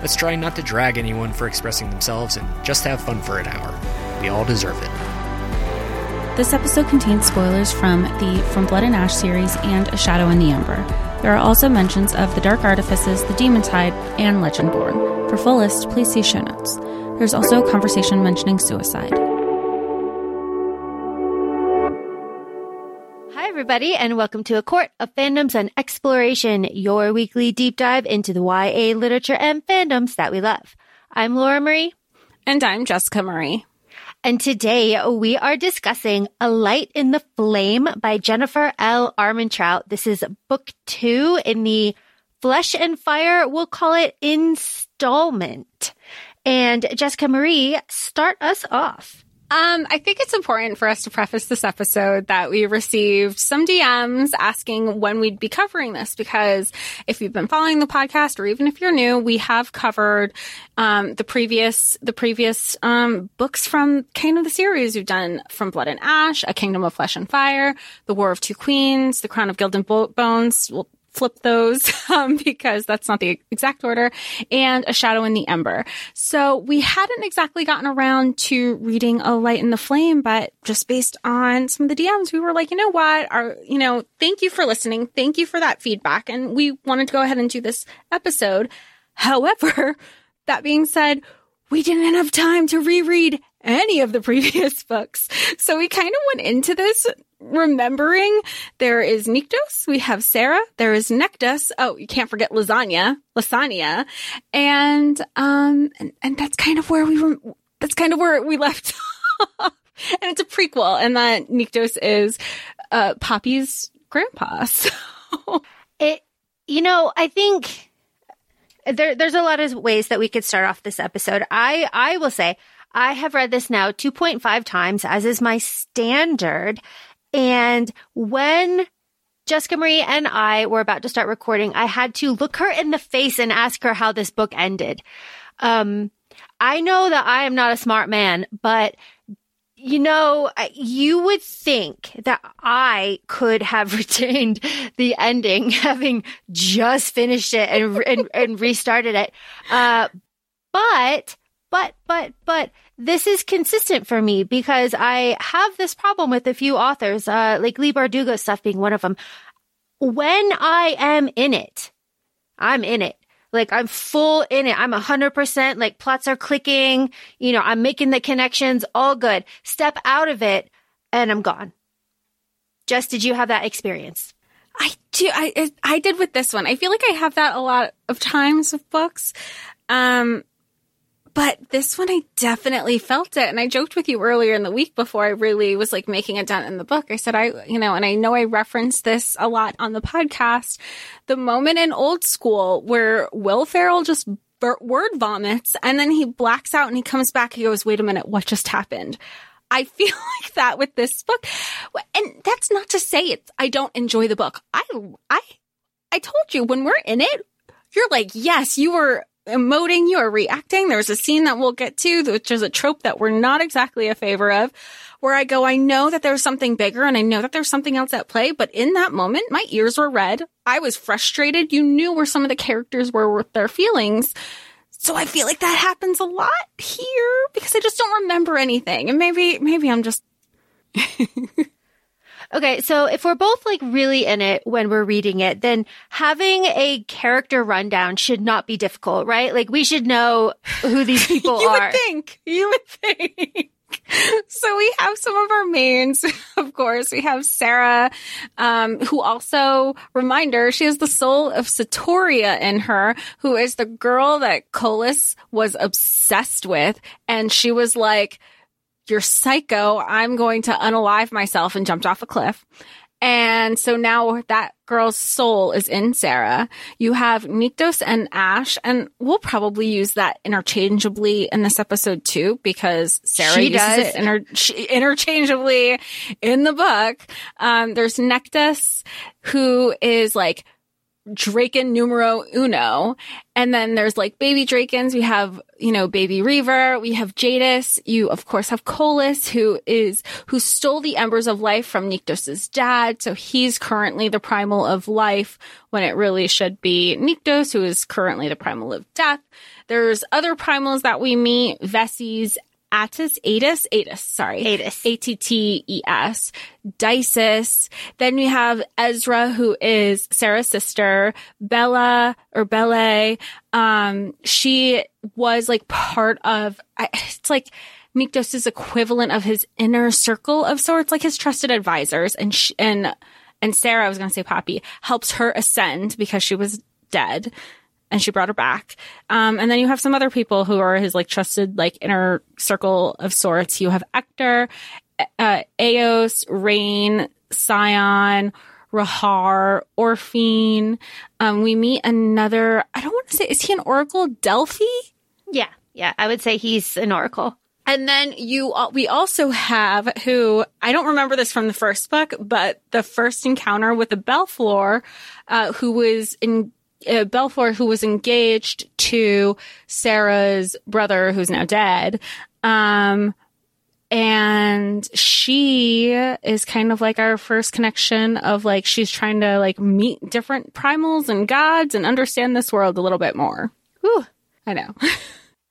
Let's try not to drag anyone for expressing themselves and just have fun for an hour. We all deserve it. This episode contains spoilers from the From Blood and Ash series and A Shadow in the Ember. There are also mentions of the Dark Artifices, the Demon Tide, and Legendborn. For full list, please see show notes. There's also a conversation mentioning suicide. Everybody, and welcome to A Court of Fandoms and Exploration, your weekly deep dive into the YA literature and fandoms that we love. I'm Laura Marie. And I'm Jessica Marie. And today we are discussing A Light in the Flame by Jennifer L. Armentrout. This is book two in the Flesh and Fire, we'll call it installment. And Jessica Marie, start us off. Um, I think it's important for us to preface this episode that we received some DMs asking when we'd be covering this because if you've been following the podcast or even if you're new, we have covered um, the previous the previous um, books from kind of the series we've done from Blood and Ash, A Kingdom of Flesh and Fire, The War of Two Queens, The Crown of Gilded Bones. We'll flip those um, because that's not the exact order, and A Shadow in the Ember. So we hadn't exactly gotten around to reading A Light in the Flame, but just based on some of the DMs, we were like, you know what? Our, you know, thank you for listening. Thank you for that feedback. And we wanted to go ahead and do this episode. However, that being said, we didn't have time to reread any of the previous books. So we kind of went into this remembering there is Nyktos, we have Sera, there is Nektas. Oh, you can't forget lasagna, lasagna. And, um, and, and that's kind of where we were, that's kind of where we left. And it's a prequel and that Nyktos is, uh, Poppy's grandpa. So it, you know, I think there, there's a lot of ways that we could start off this episode. I, I will say, I have read this now 2.5 times, as is my standard. And when Jessica Marie and I were about to start recording, I had to look her in the face and ask her how this book ended. Um, I know that I am not a smart man, but you know, you would think that I could have retained the ending having just finished it and, and, and restarted it. Uh, but, but, but, but this is consistent for me because I have this problem with a few authors, uh, like Leigh Bardugo stuff being one of them. When I am in it, I'm in it. Like I'm full in it. I'm a hundred percent like plots are clicking. You know, I'm making the connections all good. Step out of it and I'm gone. Just did you have that experience? I do. I, I did with this one. I feel like I have that a lot of times with books. Um, but this one, I definitely felt it. And I joked with you earlier in the week before I really was like making a dent in the book. I said, I, you know, and I know I referenced this a lot on the podcast. The moment in old school where Will Ferrell just word vomits and then he blacks out and he comes back. He goes, wait a minute, what just happened? I feel like that with this book. And that's not to say it's, I don't enjoy the book. I, I, I told you when we're in it, you're like, yes, you were emoting, you are reacting. There's a scene that we'll get to, which is a trope that we're not exactly a favor of, where I go, I know that there's something bigger and I know that there's something else at play, but in that moment, my ears were red. I was frustrated. You knew where some of the characters were with their feelings. So I feel like that happens a lot here because I just don't remember anything. And maybe, maybe I'm just Okay, so if we're both like really in it when we're reading it, then having a character rundown should not be difficult, right? Like we should know who these people you are. You would think. You would think. So we have some of our mains, of course. We have Sera, um, who also, reminder, she has the soul of Sotoria in her, who is the girl that Kolis was obsessed with. And she was like, you're psycho. I'm going to unalive myself and jumped off a cliff. And so now that girl's soul is in Sera. You have Nyktos and Ash, and we'll probably use that interchangeably in this episode too, because Sera She uses does. it inter- interchangeably in the book. Um, there's Nektas, who is like Draken numero uno. And then there's like baby Drakens. We have, you know, baby Reaver. We have Jadis. You, of course, have Kolis, who is, who stole the embers of life from Nyktos' dad. So he's currently the primal of life when it really should be Nyktos, who is currently the primal of death. There's other primals that we meet, Veses, Attis, Atis, Atis, sorry. Atis. A-T-T-E-S, Dices. Then we have Ezra, who is Sera's sister, Bella or Belle. Um, she was like part of, it's like Nyktos' equivalent of his inner circle of sorts, like his trusted advisors. And, sh and, and Sera, I was going to say Poppy, helps her ascend because she was dead and she brought her back. Um, and then you have some other people who are his like trusted like inner circle of sorts. You have Ector, uh, Eos, Rhain, Saion, Rhahar, Orphine. Um, we meet another. I don't want to say is he an Oracle? Delfai. Yeah. Yeah. I would say he's an oracle. And then you, we also have who I don't remember this from the first book, but the first encounter with the Belflor, uh, who was in uh, Belflor, who was engaged to Sera's brother, who's now dead. Um, and she is kind of like our first connection of like she's trying to like meet different primals and gods and understand this world a little bit more. Whew. I know.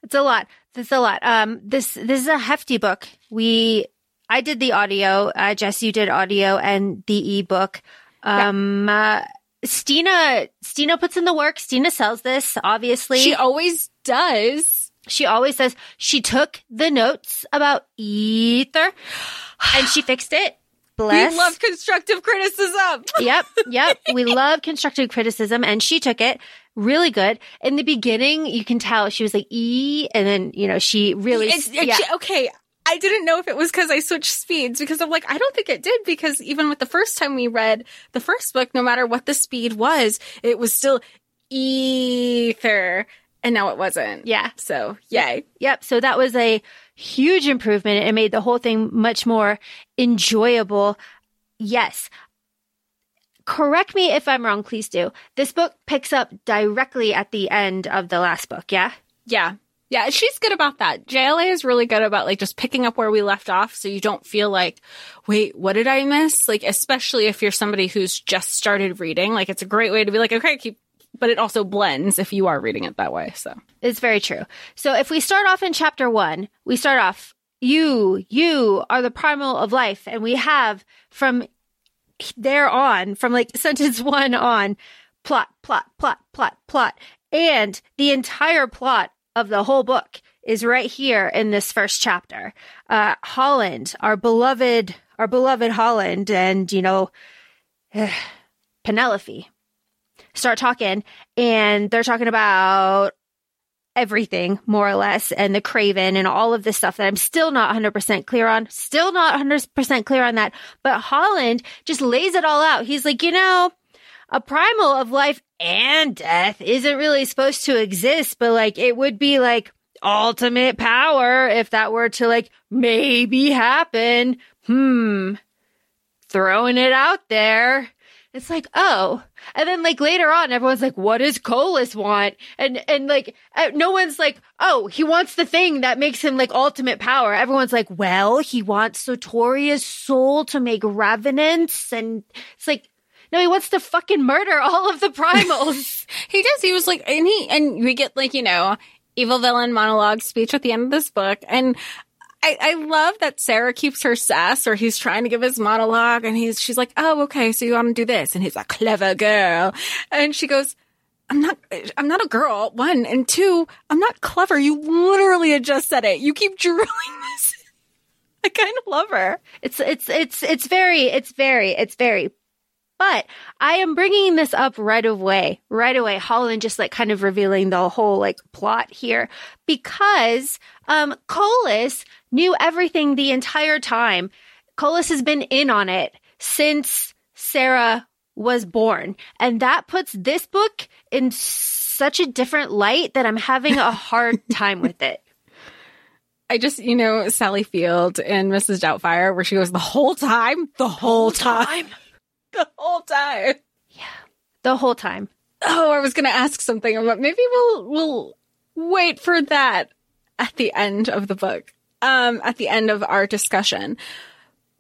It's a lot. It's a lot. Um, this this is a hefty book. We I did the audio. Uh, Jess, you did audio and the ebook. Um, uh, Stina Stina puts in the work. Stina sells this. Obviously, she always does. she always says she took the notes about ether and she fixed it. Bless. We love constructive criticism. yep, yep. We love constructive criticism, and she took it really good. In the beginning, you can tell she was like e, and then you know she really It's, yeah. it's- okay. I didn't know if it was because I switched speeds because I'm like, I don't think it did because even with the first time we read the first book, no matter what the speed was, it was still ether. And now it wasn't. Yeah. So yay. Yep. So that was a huge improvement. It made the whole thing much more enjoyable. Yes. Correct me if I'm wrong, please do. This book picks up directly at the end of the last book, yeah? Yeah. Yeah, she's good about that. JLA is really good about like just picking up where we left off so you don't feel like, wait, what did I miss? Like, especially if you're somebody who's just started reading, like it's a great way to be like, okay, keep, but it also blends if you are reading it that way. So, It's very true. So if we start off in chapter one, we start off, you, you are the primal of life. And we have from there on, from like sentence one on, plot, plot, plot, plot, plot. And the entire plot of the whole book is right here in this first chapter. Uh, Holland, our beloved, our beloved Holland, and, you know, Penellaphe start talking and they're talking about everything more or less and the craven and all of this stuff that I'm still not 100% clear on. Still not 100% clear on that. But Holland just lays it all out. He's like, you know, a primal of life and death isn't really supposed to exist, but like it would be like ultimate power if that were to like maybe happen. Hmm. Throwing it out there. It's like, oh. And then like later on, everyone's like, what does Kolis want? And, and like, no one's like, oh, he wants the thing that makes him like ultimate power. Everyone's like, well, he wants Sotoria's soul to make revenants. And it's like, no, he wants to fucking murder all of the primals. he does. He was like, and he, and we get like, you know, evil villain monologue speech at the end of this book. And I, I love that Sera keeps her sass or he's trying to give his monologue and he's, she's like, oh, okay. So you want to do this. And he's like, clever girl. And she goes, I'm not, I'm not a girl. One and two, I'm not clever. You literally had just said it. You keep drilling this. I kind of love her. it's, it's, it's, it's very, it's very, it's very. But I am bringing this up right away, right away. Holland just like kind of revealing the whole like plot here because, um, Kolis knew everything the entire time. Kolis has been in on it since Sera was born. And that puts this book in such a different light that I'm having a hard time with it. I just, you know, Sally Field in Mrs. Doubtfire, where she goes the whole time, the whole time, the whole time. Yeah, the whole time. Oh, I was going to ask something, maybe we'll we'll wait for that at the end of the book, um, at the end of our discussion.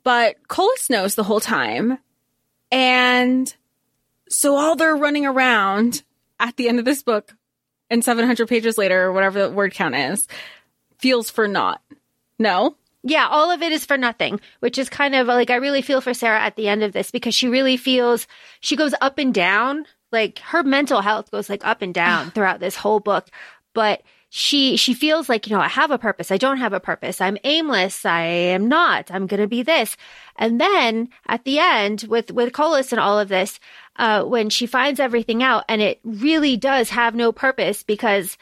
But Kolis knows the whole time, and so all they're running around at the end of this book, and 700 pages later, or whatever the word count is, feels for naught. No? Yeah, all of it is for nothing, which is kind of like I really feel for Sera at the end of this because she really feels she goes up and down. Like her mental health goes like up and down throughout this whole book. But she she feels like, you know, I have a purpose. I don't have a purpose. I'm aimless. I am not. I'm going to be this. And then at the end with with Kolis and all of this, uh when she finds everything out and it really does have no purpose because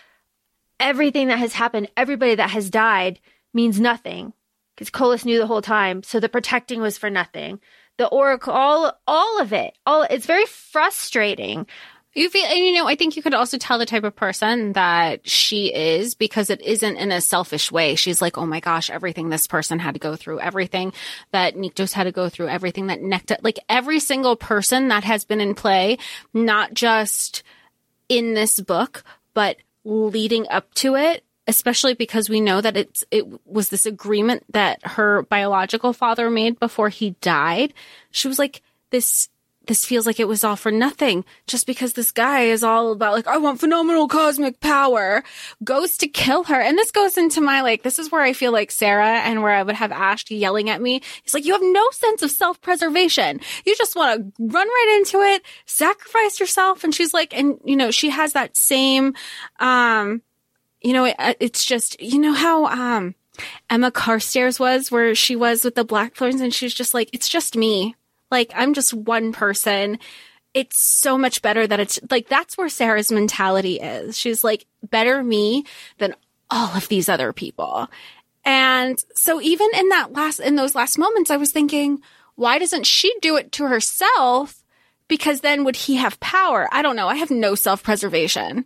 everything that has happened, everybody that has died means nothing because Kolis knew the whole time. So the protecting was for nothing. The oracle, all, all of it, all, it's very frustrating. You feel, and you know, I think you could also tell the type of person that she is because it isn't in a selfish way. She's like, oh my gosh, everything this person had to go through, everything that Nyktos had to go through, everything that Necta, like every single person that has been in play, not just in this book, but leading up to it, especially because we know that it's it was this agreement that her biological father made before he died. She was like, this this feels like it was all for nothing. Just because this guy is all about like I want phenomenal cosmic power goes to kill her. And this goes into my like this is where I feel like Sera and where I would have Ash yelling at me. He's like you have no sense of self-preservation. You just want to run right into it sacrifice yourself. And she's like and you know she has that same um you know it, it's just you know how um Emma Carstairs was where she was with the Blackthorns and she was just like it's just me like, I'm just one person. It's so much better that it's like, that's where Sera's mentality is. She's like, better me than all of these other people. And so even in that last, in those last moments, I was thinking, why doesn't she do it to herself? Because then would he have power? I don't know. I have no self preservation.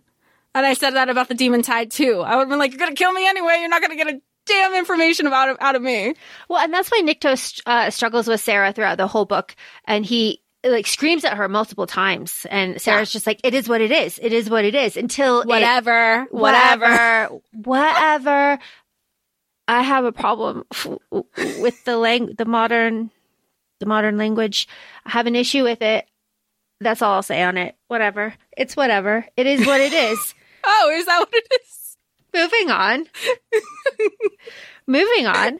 And I said that about the demon tide too. I would have been like, you're going to kill me anyway. You're not going to get a damn information about out of me. Well, and that's why Nikto uh, struggles with Sera throughout the whole book, and he like screams at her multiple times, and Sera's yeah. just like, "It is what it is. It is what it is." Until whatever, it, whatever, whatever. I have a problem with the lang- the modern, the modern language. I have an issue with it. That's all I'll say on it. Whatever. It's whatever. It is what it is. Oh, is that what it is? Moving on. Moving on.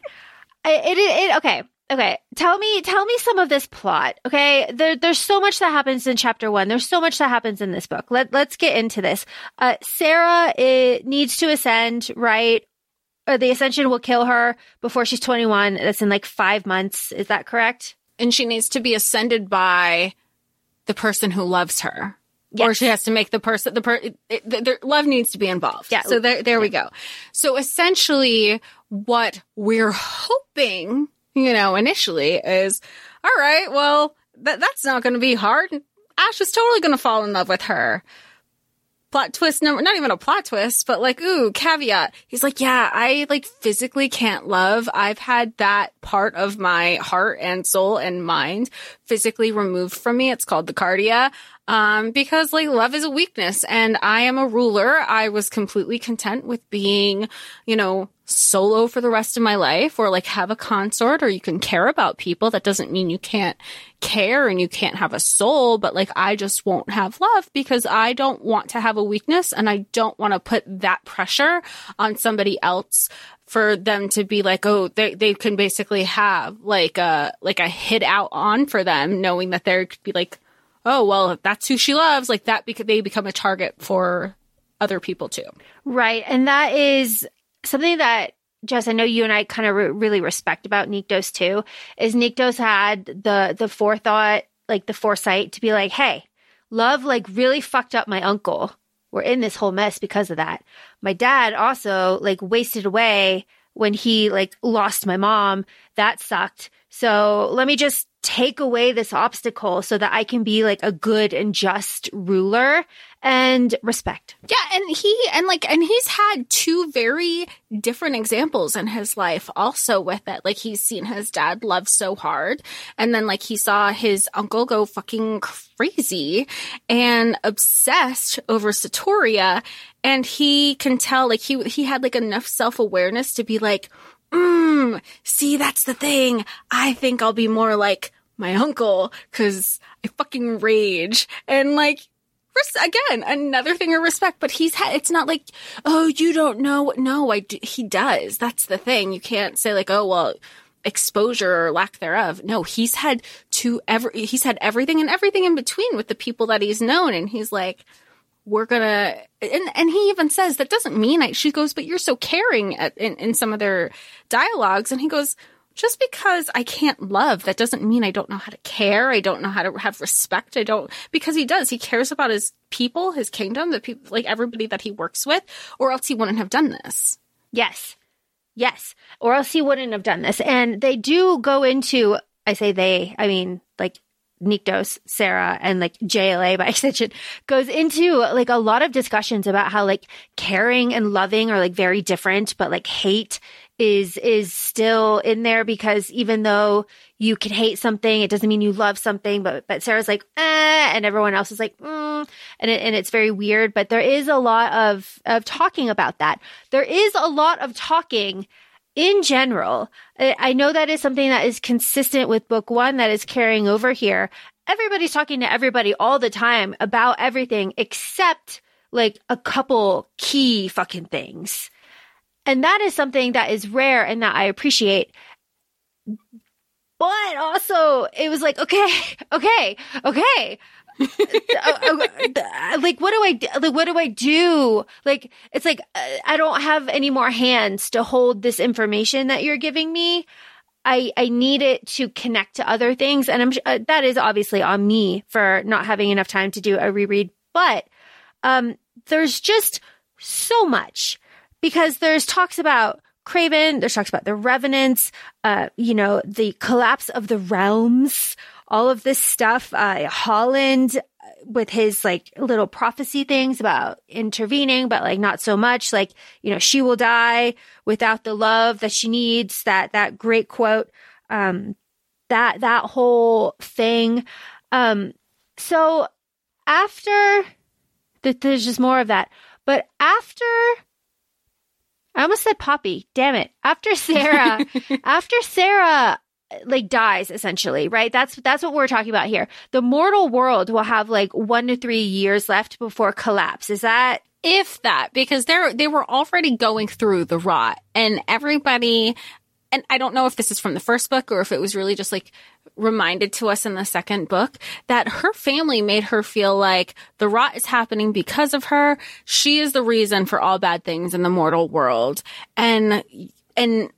It, it, it, okay. Okay. Tell me, tell me some of this plot. Okay. There, there's so much that happens in chapter one. There's so much that happens in this book. Let, let's get into this. Uh, Sera it, needs to ascend, right? Or the ascension will kill her before she's 21. That's in like five months. Is that correct? And she needs to be ascended by the person who loves her. Yes. Or she has to make the person, the per, the, love needs to be involved. Yeah. So there, there yeah. we go. So essentially what we're hoping, you know, initially is, all right, well, that, that's not going to be hard. Ash is totally going to fall in love with her plot twist number, not even a plot twist, but like, ooh, caveat. He's like, yeah, I like physically can't love. I've had that part of my heart and soul and mind physically removed from me. It's called the kardia. Um, because like love is a weakness and I am a ruler. I was completely content with being, you know, solo for the rest of my life or like have a consort or you can care about people. That doesn't mean you can't care and you can't have a soul, but like I just won't have love because I don't want to have a weakness and I don't want to put that pressure on somebody else for them to be like, oh, they, they can basically have like a, like a hit out on for them knowing that there could be like, oh, well, that's who she loves, like that, bec- they become a target for other people too. Right. And that is something that Jess, I know you and I kind of re- really respect about Nyktos too, is Nyktos had the the forethought, like the foresight to be like, hey, love like really fucked up my uncle. We're in this whole mess because of that. My dad also like wasted away when he like lost my mom. That sucked. So let me just take away this obstacle so that I can be like a good and just ruler and respect. Yeah, and he and like and he's had two very different examples in his life also with it. Like he's seen his dad love so hard and then like he saw his uncle go fucking crazy and obsessed over Sotoria and he can tell like he he had like enough self-awareness to be like mm, see that's the thing. I think I'll be more like my uncle cuz I fucking rage and like again another thing of respect but he's had it's not like oh you don't know no i do, he does. That's the thing. You can't say like oh well exposure or lack thereof. No he's had to every he's had everything and everything in between with the people that he's known. And he's like we're gonna and and he even says that doesn't mean I, she goes but you're so caring at, in, in some of their dialogues. And he goes just because I can't love, that doesn't mean I don't know how to care. I don't know how to have respect. I don't, because he does. He cares about his people, his kingdom, the people, like everybody that he works with, or else he wouldn't have done this. Yes. Yes. Or else he wouldn't have done this. And they do go into, I say they, I mean, like Nyktos, Sera, and like JLA by extension goes into like a lot of discussions about how like caring and loving are like very different, but like hate is is still in there because even though you can hate something, it doesn't mean you love something. But but Sera's like, eh, and everyone else is like, mm, and it, and it's very weird. But there is a lot of of talking about that. There is a lot of talking in general. I know that is something that is consistent with book one that is carrying over here. Everybody's talking to everybody all the time about everything except like a couple key fucking things. And that is something that is rare and that I appreciate. But also, it was like, okay, okay, okay. Uh, uh, like what do I do? like what do I do? Like it's like uh, I don't have any more hands to hold this information that you're giving me. I I need it to connect to other things and I'm uh, that is obviously on me for not having enough time to do a reread, but um there's just so much because there's talks about Craven, there's talks about the revenants, uh, you know, the collapse of the realms, all of this stuff. Uh, Holland uh, with his like little prophecy things about intervening, but like not so much. Like, you know, she will die without the love that she needs. That, that great quote. Um, that, that whole thing. Um, so after that, there's just more of that. But after I almost said Poppy. Damn it. After Sera, after Sera like dies essentially, right? That's that's what we're talking about here. The mortal world will have like 1 to 3 years left before collapse. Is that if that because they're they were already going through the rot and everybody and I don't know if this is from the first book or if it was really just like reminded to us in the second book that her family made her feel like the rot is happening because of her. She is the reason for all bad things in the mortal world. And, and,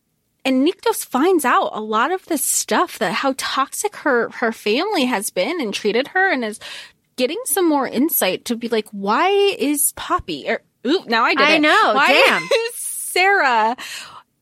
and Nyktos finds out a lot of this stuff that how toxic her, her family has been and treated her and is getting some more insight to be like, why is Poppy, or, ooh, now I did it. I it. know, why damn. Is Sera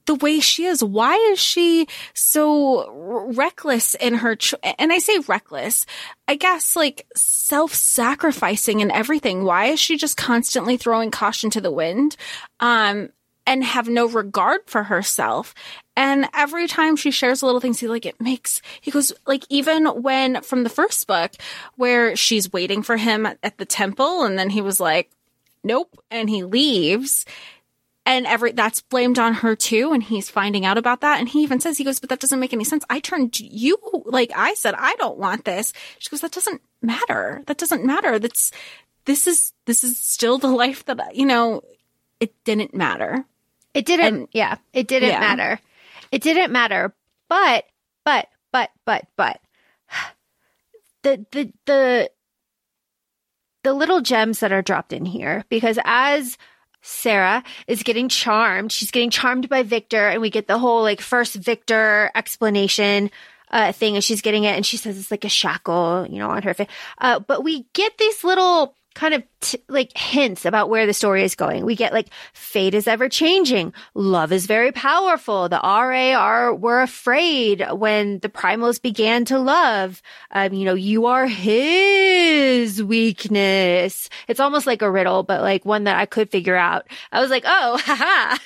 the way she is. Why is she so reckless in her, ch- and I say reckless, I guess like self-sacrificing and everything. Why is she just constantly throwing caution to the wind? Um, and have no regard for herself. And every time she shares a little things, he like, it makes, he goes, like, even when from the first book where she's waiting for him at the temple and then he was like, nope. And he leaves and every that's blamed on her too and he's finding out about that and he even says he goes but that doesn't make any sense. I turned you like i said i don't want this. She goes that doesn't matter. That doesn't matter. That's this is this is still the life that you know it didn't matter. It didn't and, yeah it didn't yeah. matter. It didn't matter. But but but but but the the the the little gems that are dropped in here because as Sera is getting charmed. She's getting charmed by Viktor, and we get the whole like first Viktor explanation uh, thing, and she's getting it, and she says it's like a shackle, you know, on her face. Uh, but we get these little kind of t- like hints about where the story is going. We get like fate is ever changing. Love is very powerful. The Arae are were afraid when the primals began to love. Um, you know, you are his weakness. It's almost like a riddle, but like one that I could figure out. I was like, oh, haha.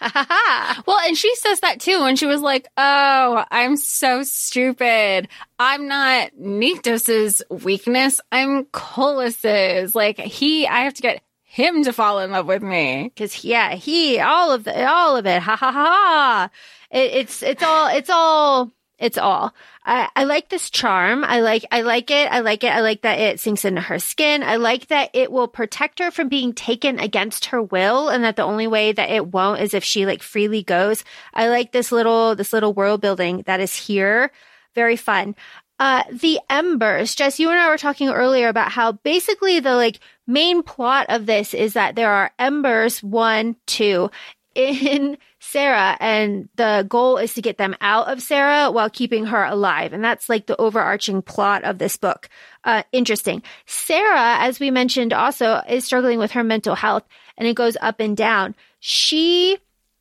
well, and she says that too. And she was like, Oh, I'm so stupid. I'm not Nyktos's weakness. I'm Kolis's. Like he, I have to get him to fall in love with me. Cause yeah, he, all of the, all of it. Ha ha ha ha. It, it's, it's all, it's all, it's all. I, I like this charm. I like, I like it. I like it. I like that it sinks into her skin. I like that it will protect her from being taken against her will and that the only way that it won't is if she like freely goes. I like this little, this little world building that is here. Very fun. Uh, the embers, Jess, you and I were talking earlier about how basically the like main plot of this is that there are embers, one, two, in Sera and the goal is to get them out of Sera while keeping her alive. And that's like the overarching plot of this book. Uh, interesting. Sera, as we mentioned also is struggling with her mental health and it goes up and down. She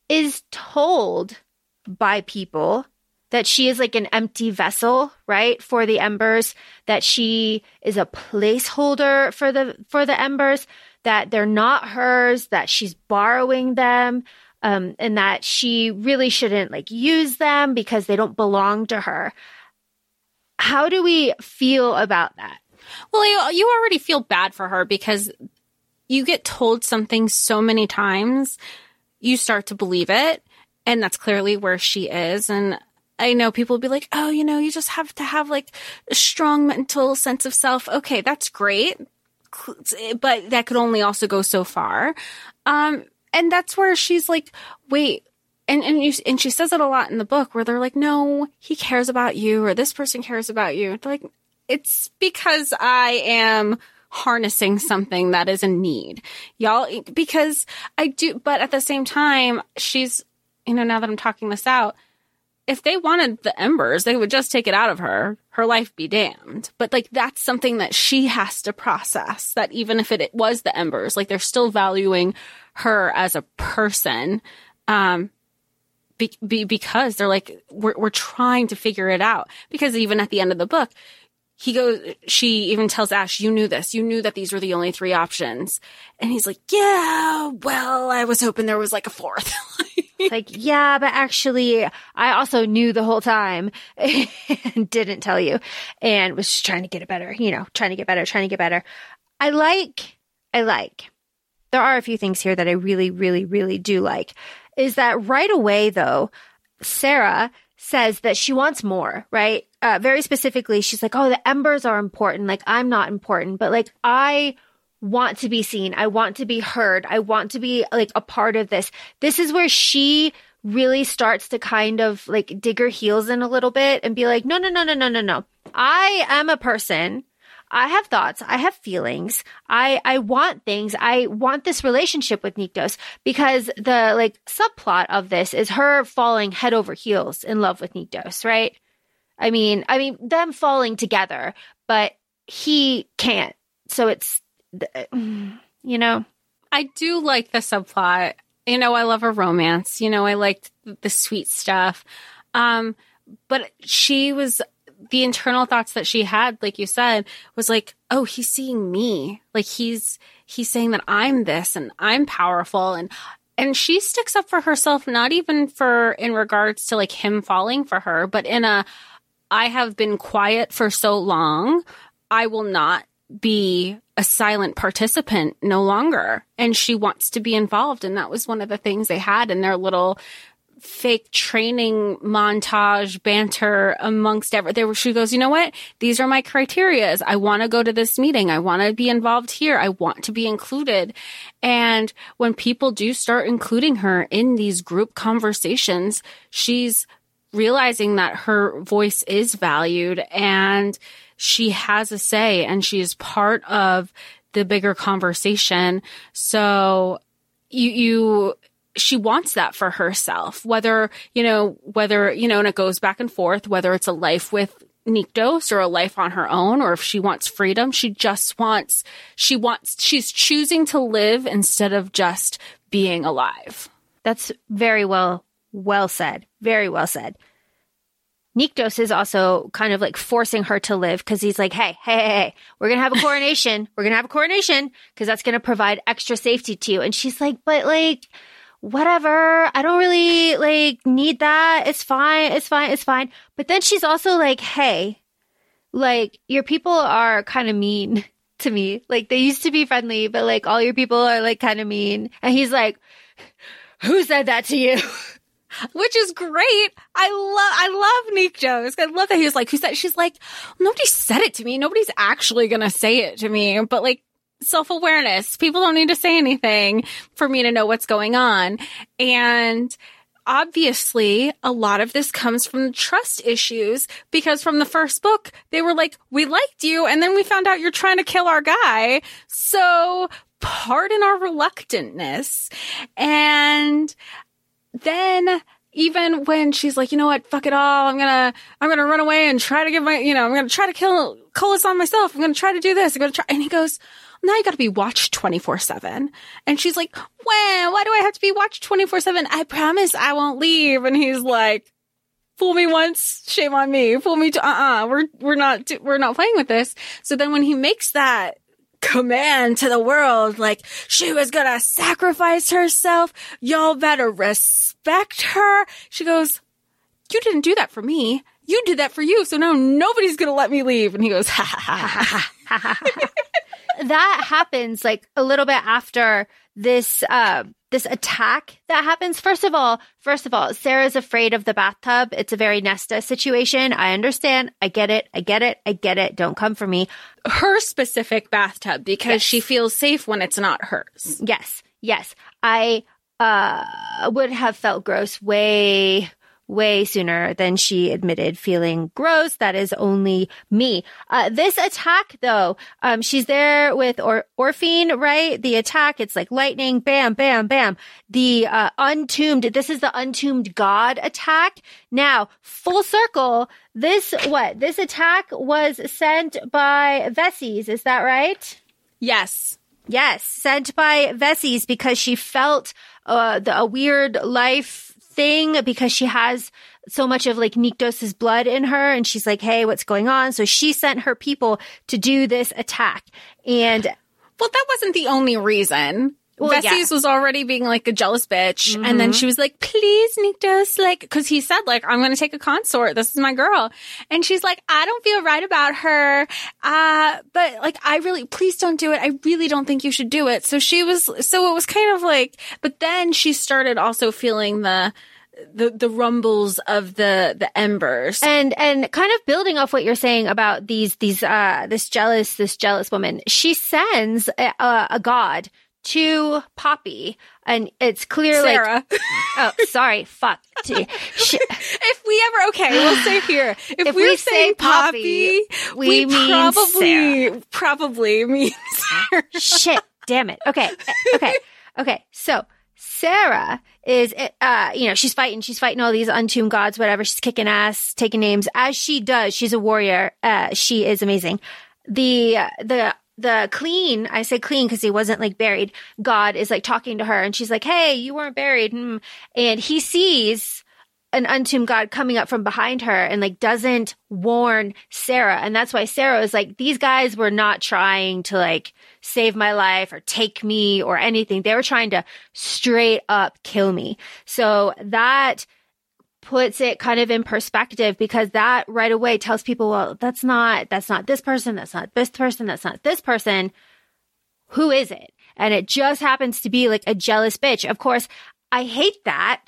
is told by people that she is like an empty vessel, right? For the embers, that she is a placeholder for the, for the embers, that they're not hers, that she's borrowing them, um, and that she really shouldn't like use them because they don't belong to her. How do we feel about that? Well, you, you already feel bad for her because you get told something so many times, you start to believe it. And that's clearly where she is. And I know people will be like, oh, you know, you just have to have like a strong mental sense of self. Okay, that's great. But that could only also go so far. Um, and that's where she's like, wait, and and you and she says it a lot in the book where they're like, no, he cares about you, or this person cares about you. They're like, it's because I am harnessing something that is a need, y'all. Because I do, but at the same time, she's, you know, now that I'm talking this out, if they wanted the embers, they would just take it out of her. Her life be damned. But like that's something that she has to process. That even if it, it was the embers, like they're still valuing her as a person. Um, be, be, because they're like, we're, we're trying to figure it out. Because even at the end of the book, he goes, she even tells Ash, you knew this. You knew that these were the only three options. And he's like, yeah, well, I was hoping there was like a fourth. like, yeah, but actually, I also knew the whole time and didn't tell you and was just trying to get it better, you know, trying to get better, trying to get better. I like, I like there are a few things here that I really, really, really do like. Is that right away though, Sera says that she wants more, right? Uh, very specifically, she's like, oh, the embers are important. Like, I'm not important, but like, I want to be seen. I want to be heard. I want to be like a part of this. This is where she really starts to kind of like dig her heels in a little bit and be like, no, no, no, no, no, no, no. I am a person I have thoughts. I have feelings. I, I want things. I want this relationship with Nyktos because the like subplot of this is her falling head over heels in love with Nyktos, right? I mean, I mean, them falling together, but he can't. So it's, you know. I do like the subplot. You know, I love a romance. You know, I liked the sweet stuff. Um, but she was the internal thoughts that she had, like you said, was like, oh, he's seeing me. Like he's, he's saying that I'm this and I'm powerful and, and she sticks up for herself, not even for in regards to like him falling for her, but in a, I have been quiet for so long. I will not be a silent participant no longer. And she wants to be involved. And that was one of the things they had in their little fake training montage banter amongst every there she goes you know what? These are my criterias. I want to go to this meeting. I want to be involved here. I want to be included. And when people do start including her in these group conversations she's realizing that her voice is valued and she has a say and she is part of the bigger conversation. So you you she wants that for herself, whether, you know, whether, you know, and it goes back and forth, whether it's a life with Nyktos or a life on her own or if she wants freedom. She just wants, she wants, she's choosing to live instead of just being alive. That's very well, well said. Very well said. Nyktos is also kind of like forcing her to live because he's like, hey, hey, hey, hey, we're going to have a coronation. we're going to have a coronation because that's going to provide extra safety to you. And she's like, but like, whatever. I don't really like need that. It's fine. It's fine. It's fine. But then she's also like, hey, like your people are kind of mean to me. Like they used to be friendly, but like all your people are like kind of mean. And he's like, who said that to you? Which is great. I love, I love Nyktos. I love that he was like, who said, she's like, nobody said it to me. Nobody's actually going to say it to me. But like, self awareness. People don't need to say anything for me to know what's going on. And obviously a lot of this comes from trust issues because from the first book, they were like, we liked you. And then we found out you're trying to kill our guy. So pardon our reluctantness. And then even when she's like, you know what, fuck it all, I'm gonna, I'm gonna run away and try to give my, you know, I'm gonna try to kill Kolis on myself. I'm gonna try to do this. I'm gonna try. And he goes, now you got to be watched 24 7. And she's like, when? Why do I have to be watched 24 7? I promise I won't leave. And he's like, fool me once, shame on me. Fool me to, uh-uh, we're, we're not, we're not playing with this. So then when he makes that command to the world, like she was gonna sacrifice herself, y'all better respect her. She goes, you didn't do that for me. You did that for you. So now nobody's gonna let me leave. And he goes, ha ha ha ha ha that happens like a little bit after this uh, this attack that happens. First of all, first of all, Sera's afraid of the bathtub. It's a very Nesta situation. I understand. I get it. I get it. I get it. Don't come for me. Her specific bathtub because yes. she feels safe when it's not hers. Yes. Yes. I uh would have felt gross way way sooner than she admitted feeling gross. That is only me. Uh, this attack though, um, she's there with or- Orphine, right? The attack, it's like lightning, bam, bam, bam. The, uh, untombed, this is the untombed god attack. Now, full circle, this, what? This attack was sent by Veses, is that right? Yes. Yes, sent by Veses because she felt uh, the, a weird life thing because she has so much of like Nyktos's blood in her and she's like, Hey, what's going on? So she sent her people to do this attack. And well, that wasn't the only reason. Well, Veses yeah. was already being like a jealous bitch. Mm-hmm. And then she was like, please, Nyktos, like, cause he said, like, I'm going to take a consort. This is my girl. And she's like, I don't feel right about her. Uh, but like, I really, please don't do it. I really don't think you should do it. So she was, so it was kind of like, but then she started also feeling the, the the rumbles of the the embers and and kind of building off what you're saying about these these uh this jealous this jealous woman she sends a, a god to Poppy, and it's clear Sera. like oh sorry fuck if we ever okay we'll say here if, if we're we saying Poppy, Poppy we, we probably Sera. probably mean Sera. shit damn it okay okay okay so Sera is, uh, you know, she's fighting, she's fighting all these untombed gods, whatever. She's kicking ass, taking names as she does. She's a warrior. Uh, she is amazing. The, the, the clean, I say clean because he wasn't like buried. God is like talking to her and she's like, Hey, you weren't buried. Hmm. And he sees an untombed God coming up from behind her and like doesn't warn Sera. And that's why Sera is like, these guys were not trying to like save my life or take me or anything. They were trying to straight up kill me. So that puts it kind of in perspective because that right away tells people, well, that's not, that's not this person. That's not this person. That's not this person. Who is it? And it just happens to be like a jealous bitch. Of course, I hate that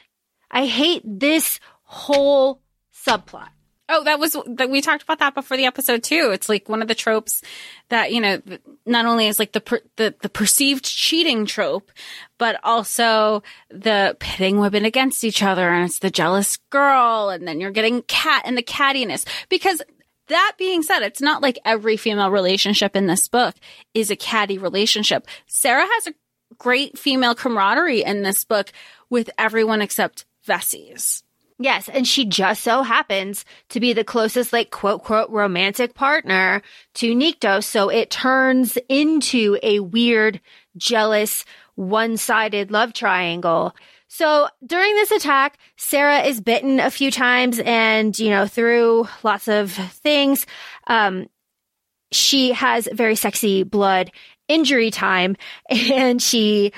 I hate this whole subplot. Oh, that was that we talked about that before the episode too. It's like one of the tropes that you know not only is like the per, the the perceived cheating trope, but also the pitting women against each other, and it's the jealous girl, and then you're getting cat and the cattiness. Because that being said, it's not like every female relationship in this book is a catty relationship. Sera has a great female camaraderie in this book with everyone except Veses. Yes, and she just so happens to be the closest, like, quote, quote, romantic partner to Nyktos. So it turns into a weird, jealous, one sided love triangle. So during this attack, Sera is bitten a few times and, you know, through lots of things. Um, she has very sexy blood injury time and she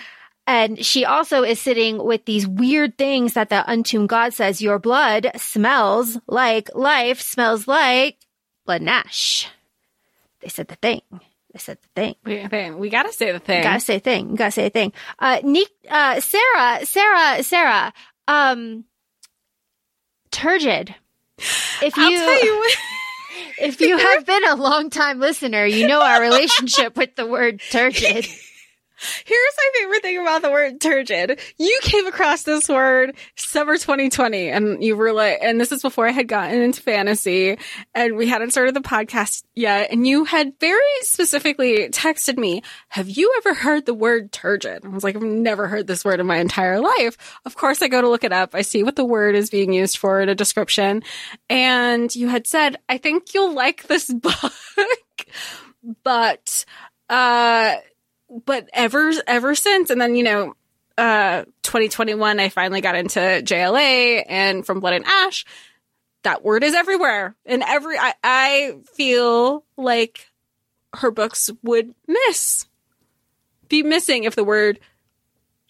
and she also is sitting with these weird things that the untombed god says your blood smells like life, smells like blood nash. They said the thing. They said the thing. We, we gotta say the thing. Gotta say thing. Gotta say a thing. Uh, Nick, uh, Sera, Sera, Sera, um, turgid. If you, you if you have been a long time listener, you know our relationship with the word turgid. Here's my favorite thing about the word turgid. You came across this word summer 2020 and you were like, and this is before I had gotten into fantasy and we hadn't started the podcast yet. And you had very specifically texted me, have you ever heard the word turgid? I was like, I've never heard this word in my entire life. Of course, I go to look it up. I see what the word is being used for in a description. And you had said, I think you'll like this book, but, uh, but ever ever since and then you know uh 2021 i finally got into jla and from blood and ash. That word is everywhere. And every i, I feel like her books would miss be missing if the word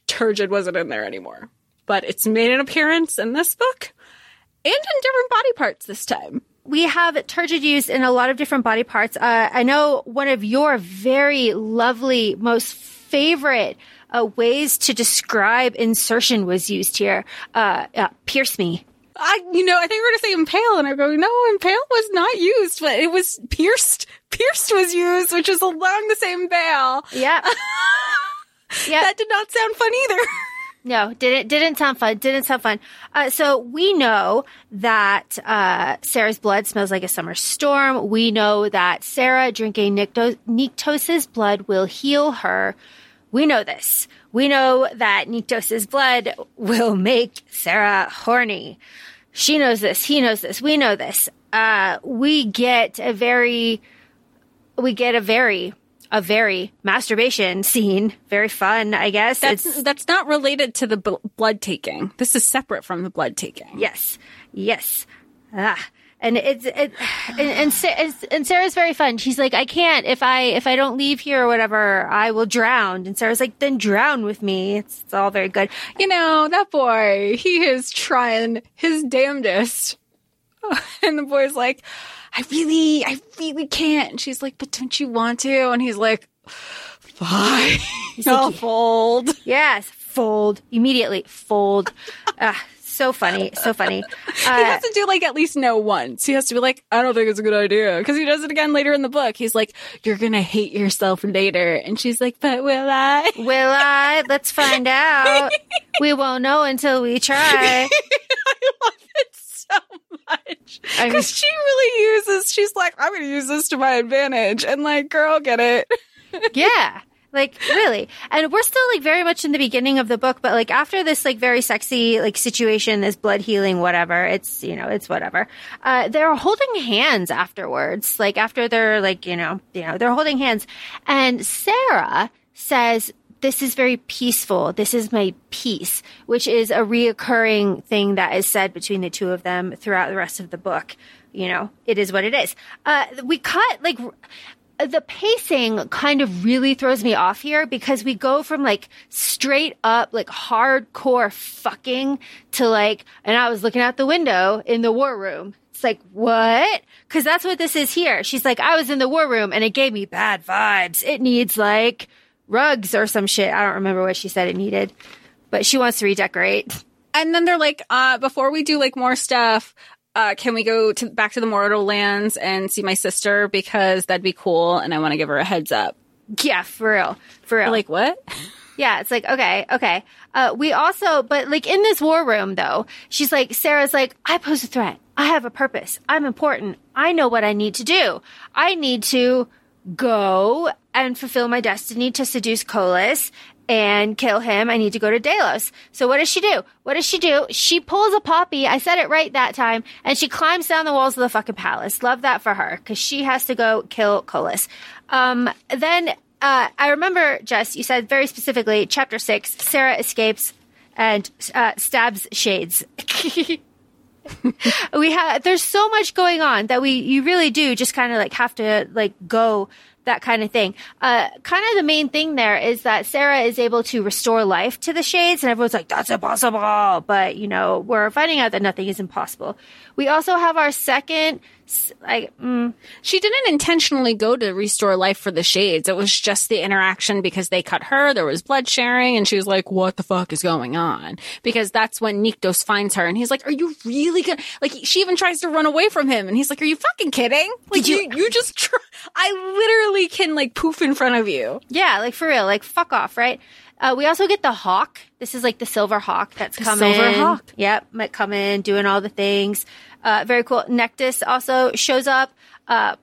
turgid wasn't in there anymore. But it's made an appearance in this book and in different body parts this time we have turgid used in a lot of different body parts. Uh, I know one of your very lovely, most favorite uh, ways to describe insertion was used here. Uh, uh, pierce me. I, you know, I think we're going to say impale, and I go, no, impale was not used, but it was pierced. Pierced was used, which is along the same veil. Yeah. yeah. That did not sound fun either. No, didn't didn't sound fun. Didn't sound fun. Uh, so we know that uh, Sera's blood smells like a summer storm. We know that Sera drinking Nyktos's blood will heal her. We know this. We know that Nyktos's blood will make Sera horny. She knows this. He knows this. We know this. Uh, we get a very, we get a very a very masturbation scene. Very fun, I guess. That's It's- that's not related to the b- blood taking. This is separate from the blood taking. yes, yes. Ah. And it's it, and and, and Sera's very fun. She's like, I can't if I if I don't leave here or whatever, I will drown. And Sera's like, then drown with me. It's, it's all very good. You know that boy. He is trying his damnedest, and the boy's like, "I really, I really can't." And she's like, "But don't you want to?" And he's like, "Fine, I'll fold." Yes, fold immediately. Fold. ah, so funny, so funny. he Uh, has to do like at least no once. He has to be like, I don't think it's a good idea. Because he does it again later in the book. He's like, You're gonna hate yourself later. And she's like, But will I? will I? Let's find out. we won't know until we try. I love it so much. I mean- Because she really uses, she's like, I'm gonna use this to my advantage. And like, girl, get it. Yeah. Like really. And we're still like very much in the beginning of the book, but like after this like very sexy like situation, this blood healing, whatever, it's, you know, it's whatever. Uh, they're holding hands afterwards. Like after they're like, you know, you know, they're holding hands. And Sera says, this is very peaceful. This is my peace, which is a reoccurring thing that is said between the two of them throughout the rest of the book. You know, it is what it is. Uh, we cut like the pacing kind of really throws me off here because we go from like straight up like hardcore fucking to like and I was looking out the window in the war room. It's like, what? Cuz that's what this is here. She's like, I was in the war room and it gave me bad vibes. It needs like rugs or some shit. I don't remember what she said it needed. But she wants to redecorate. And then they're like, uh, before we do like more stuff, uh, can we go to back to the Mortal Lands and see my sister because that'd be cool and I want to give her a heads up. Yeah, for real. For real. Like what? Yeah, it's like, okay, okay. Uh, we also, but like in this war room though, she's like, Sera's like, I pose a threat. I have a purpose. I'm important. I know what I need to do. I need to go and fulfill my destiny to seduce Kolis and kill him. I need to go to Delos. So what does she do? What does she do? She pulls a poppy. I said it right that time. And she climbs down the walls of the fucking palace. Love that for her because she has to go kill Kolis. Um, then, uh, I remember, Jess, you said very specifically, chapter six, Sera escapes and, uh, stabs Shades. we have, there's so much going on that we, you really do just kind of like have to like go that kind of thing. Uh, kind of the main thing there is that Sera is able to restore life to the shades and everyone's like, that's impossible. But, you know, we're finding out that nothing is impossible. We also have our second, like, mm, She didn't intentionally go to restore life for the shades. It was just the interaction because they cut her. There was blood sharing and she was like, what the fuck is going on? Because that's when Nyktos finds her and he's like, are you really gonna, like, she even tries to run away from him and he's like, are you fucking kidding? Like, you, you- you, just, tr- I literally can like poof in front of you. yeah, like for real, like fuck off, right? Uh, we also get the hawk. This is like the silver hawk that's The coming. silver hawk. Yep, might come in, doing all the things. Uh, very cool. Nektas also shows up. Uh,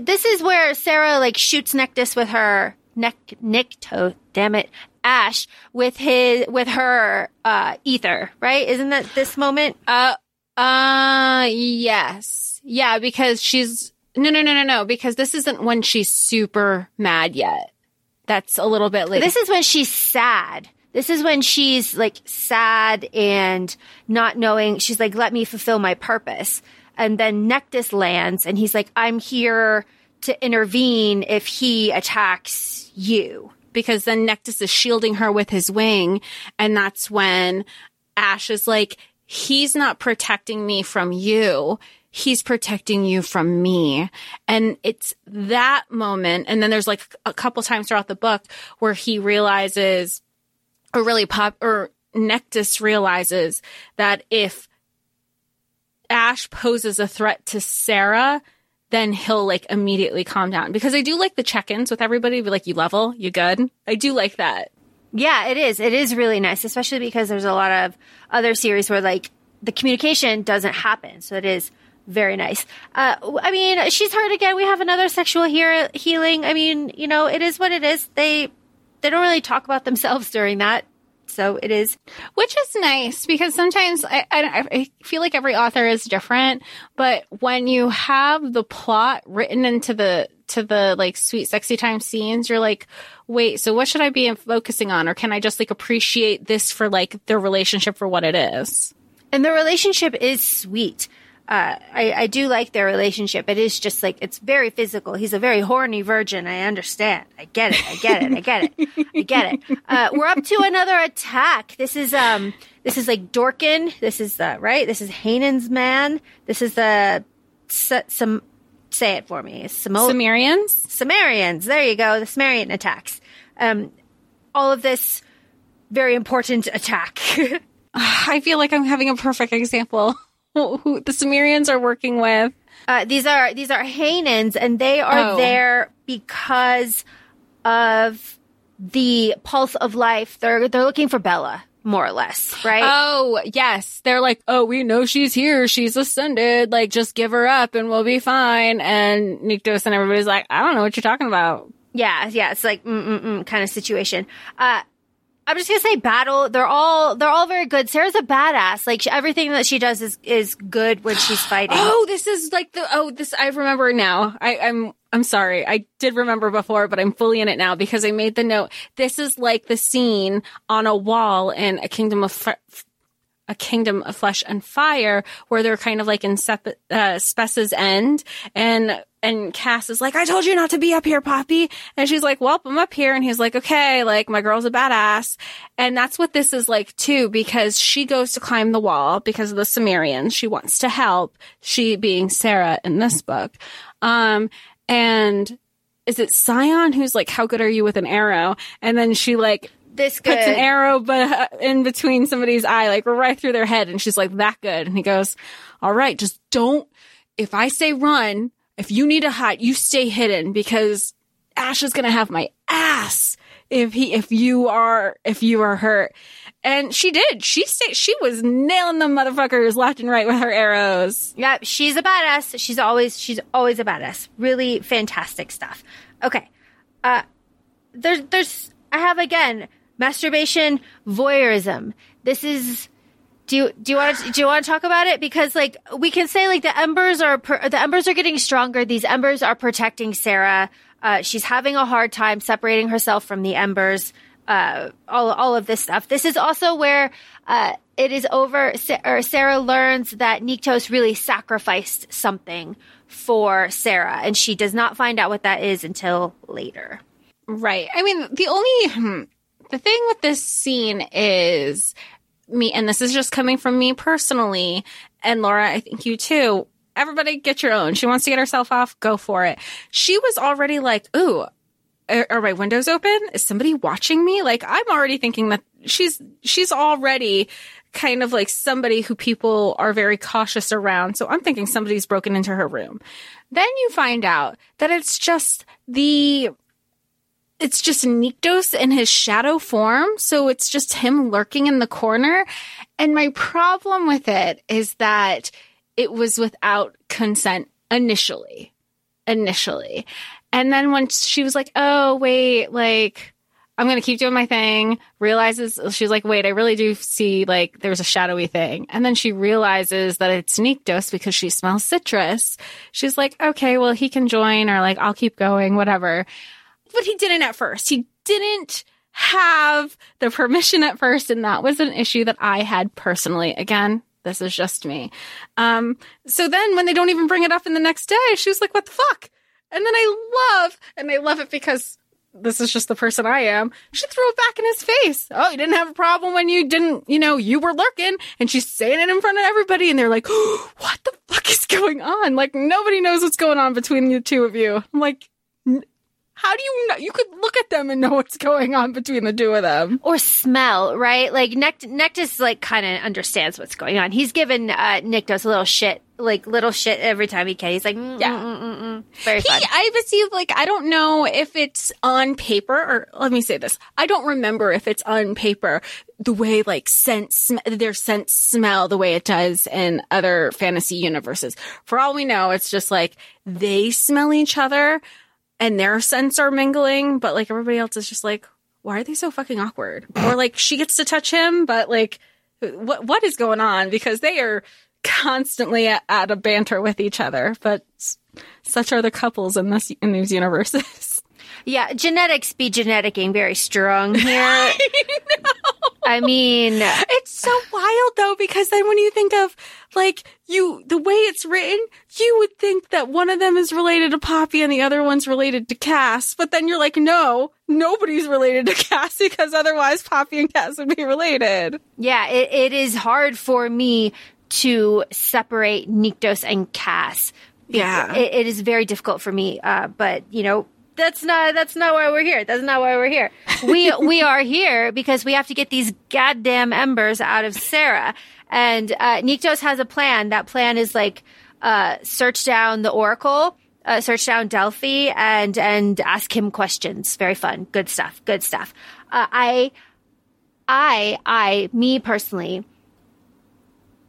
this is where Sera like shoots Nektas with her neck, Nikto, damn it, Ash with his, with her, uh, ether, right? Isn't that this moment? Uh, uh, yes. Yeah, because she's, no, no, no, no, no, because this isn't when she's super mad yet. That's a little bit later. This is when she's sad. This is when she's like sad and not knowing. She's like, let me fulfill my purpose. And then Nektas lands and he's like, I'm here to intervene if he attacks you. because then Nektas is shielding her with his wing. And that's when Ash is like, he's not protecting me from you. He's protecting you from me. And it's that moment. And then there's like a couple times throughout the book where he realizes or really pop or Nektas realizes that if Ash poses a threat to Sera, then he'll like immediately calm down because I do like the check-ins with everybody. Be like, you level, you good. I do like that. Yeah, it is. It is really nice, especially because there's a lot of other series where like the communication doesn't happen. So it is very nice. Uh, I mean, she's hurt again. We have another sexual hear- healing. I mean, you know, it is what it is. They they don't really talk about themselves during that. So it is. Which is nice because sometimes I, I, I feel like every author is different, but when you have the plot written into the to the like sweet sexy time scenes, you're like, wait, so what should I be focusing on, or can I just like appreciate this for like their relationship for what it is? And the relationship is sweet. Uh, I, I do like their relationship. It is just like, it's very physical. He's a very horny virgin. I understand. I get it. I get it. I get it. I get it. Uh, we're up to another attack. This is, um, this is like Dorkin. This is the, right? This is Hanan's man. This is the, some, say it for me. Samo- Sumerians. Sumerians. There you go. The Sumerian attacks. Um, all of this very important attack. I feel like I'm having a perfect example. Who the Sumerians are working with. Uh, these are these are Hanans, and they are Oh. there because of the pulse of life. They're they're looking for Bele, more or less, right? Oh, yes. They're like, oh, we know she's here. She's ascended. Like, just give her up and we'll be fine. And Nyktos and everybody's like, I don't know what you're talking about. yeah, yeah. It's like mm mm mm kind of situation. Uh, I'm just gonna say battle. They're all they're all very good. Sera's a badass. Like she, everything that she does is is good when she's fighting. Oh, this is like the, oh, this, I remember now. I, I'm, I'm sorry. I did remember before, but I'm fully in it now because I made the note. This is like the scene on a wall in a kingdom of, F- a kingdom of flesh and fire where they're kind of like in Sep- uh, Spessa's end and and Cas is like, I told you not to be up here, Poppy. And she's like, well, I'm up here. And he's like, okay, like my girl's a badass. And that's what this is like too, because she goes to climb the wall because of the Sumerians. She wants to help. She being Sera in this book. Um, and is it Saion who's like, how good are you with an arrow? And then she like this good. puts an arrow but in between somebody's eye, like right through their head. And she's like, that good. And he goes, all right, just don't, if I say run, if you need to hide, you stay hidden because Ash is going to have my ass if he, if you are, if you are hurt. And she did. She stayed, she was nailing them motherfuckers left and right with her arrows. Yep, she's a badass. She's always she's always a badass. Really fantastic stuff. Okay. Uh there's there's I have again masturbation, voyeurism. This is do you do you want to, do you want to talk about it because like we can say like the embers are per, the embers are getting stronger. These embers are protecting Sera. Uh, she's having a hard time separating herself from the embers. Uh, all all of this stuff. This is also where uh, it is over. Or Sera learns that Nyktos really sacrificed something for Sera, and she does not find out what that is until later. Right. I mean, the only hmm, the thing with this scene is me, and this is just coming from me personally, and Laura, I think you too. Everybody get your own. She wants to get herself off, go for it. She was already like, ooh, are, are my windows open? Is somebody watching me? Like, I'm already thinking that she's, she's already kind of like somebody who people are very cautious around. So I'm thinking somebody's broken into her room. Then you find out that it's just the it's just Nyktos in his shadow form. So it's just him lurking in the corner. And my problem with it is that it was without consent initially. Initially. And then when she was like, oh, wait, like, I'm going to keep doing my thing, realizes, she's like, wait, I really do see like there's a shadowy thing. And then she realizes that it's Nyktos because she smells citrus. She's like, okay, well, he can join or like, I'll keep going, whatever but he didn't at first. He didn't have the permission at first, and that was an issue that I had personally. Again, this is just me. Um, so then when they don't even bring it up in the next day, she was like, what the fuck? And then I love, and I love it because this is just the person I am. She threw it back in his face. Oh, you didn't have a problem when you didn't, you know, you were lurking. And she's saying it in front of everybody. And they're like, what the fuck is going on? Like, nobody knows what's going on between the two of you. I'm like, how do you know? You could look at them and know what's going on between the two of them. Or smell, right? Like Nect- Nektas, like kind of understands what's going on. He's given uh, Nyktos a little shit, like little shit every time he can. He's like, mm, yeah, mm, mm, mm, very fun. He, I receive like I don't know if it's on paper or let me say this. I don't remember if it's on paper the way like scent sm- their scent smell the way it does in other fantasy universes. For all we know, it's just like they smell each other and their scents are mingling, but like everybody else is just like, why are they so fucking awkward? or like she gets to touch him, but like what what is going on? Because they are constantly at, at a banter with each other, but such are the couples in this in these universes. Yeah, genetics be geneticking very strong here. I, mean, it's so wild though because then when you think of like you the way it's written, you would think that one of them is related to Poppy and the other one's related to Cas, but then you're like, no, nobody's related to Cas because otherwise Poppy and Cas would be related. Yeah, it, it is hard for me to separate Nyktos and Cas. Yeah, it, it is very difficult for me. Uh, but you know, that's not that's not why we're here. That's not why we're here. We we are here because we have to get these goddamn embers out of Sera. And uh, Nyktos has a plan. That plan is like uh, search down the Oracle, uh, search down Delfai, and and ask him questions. Very fun. Good stuff. Good stuff. Uh, I I I me personally.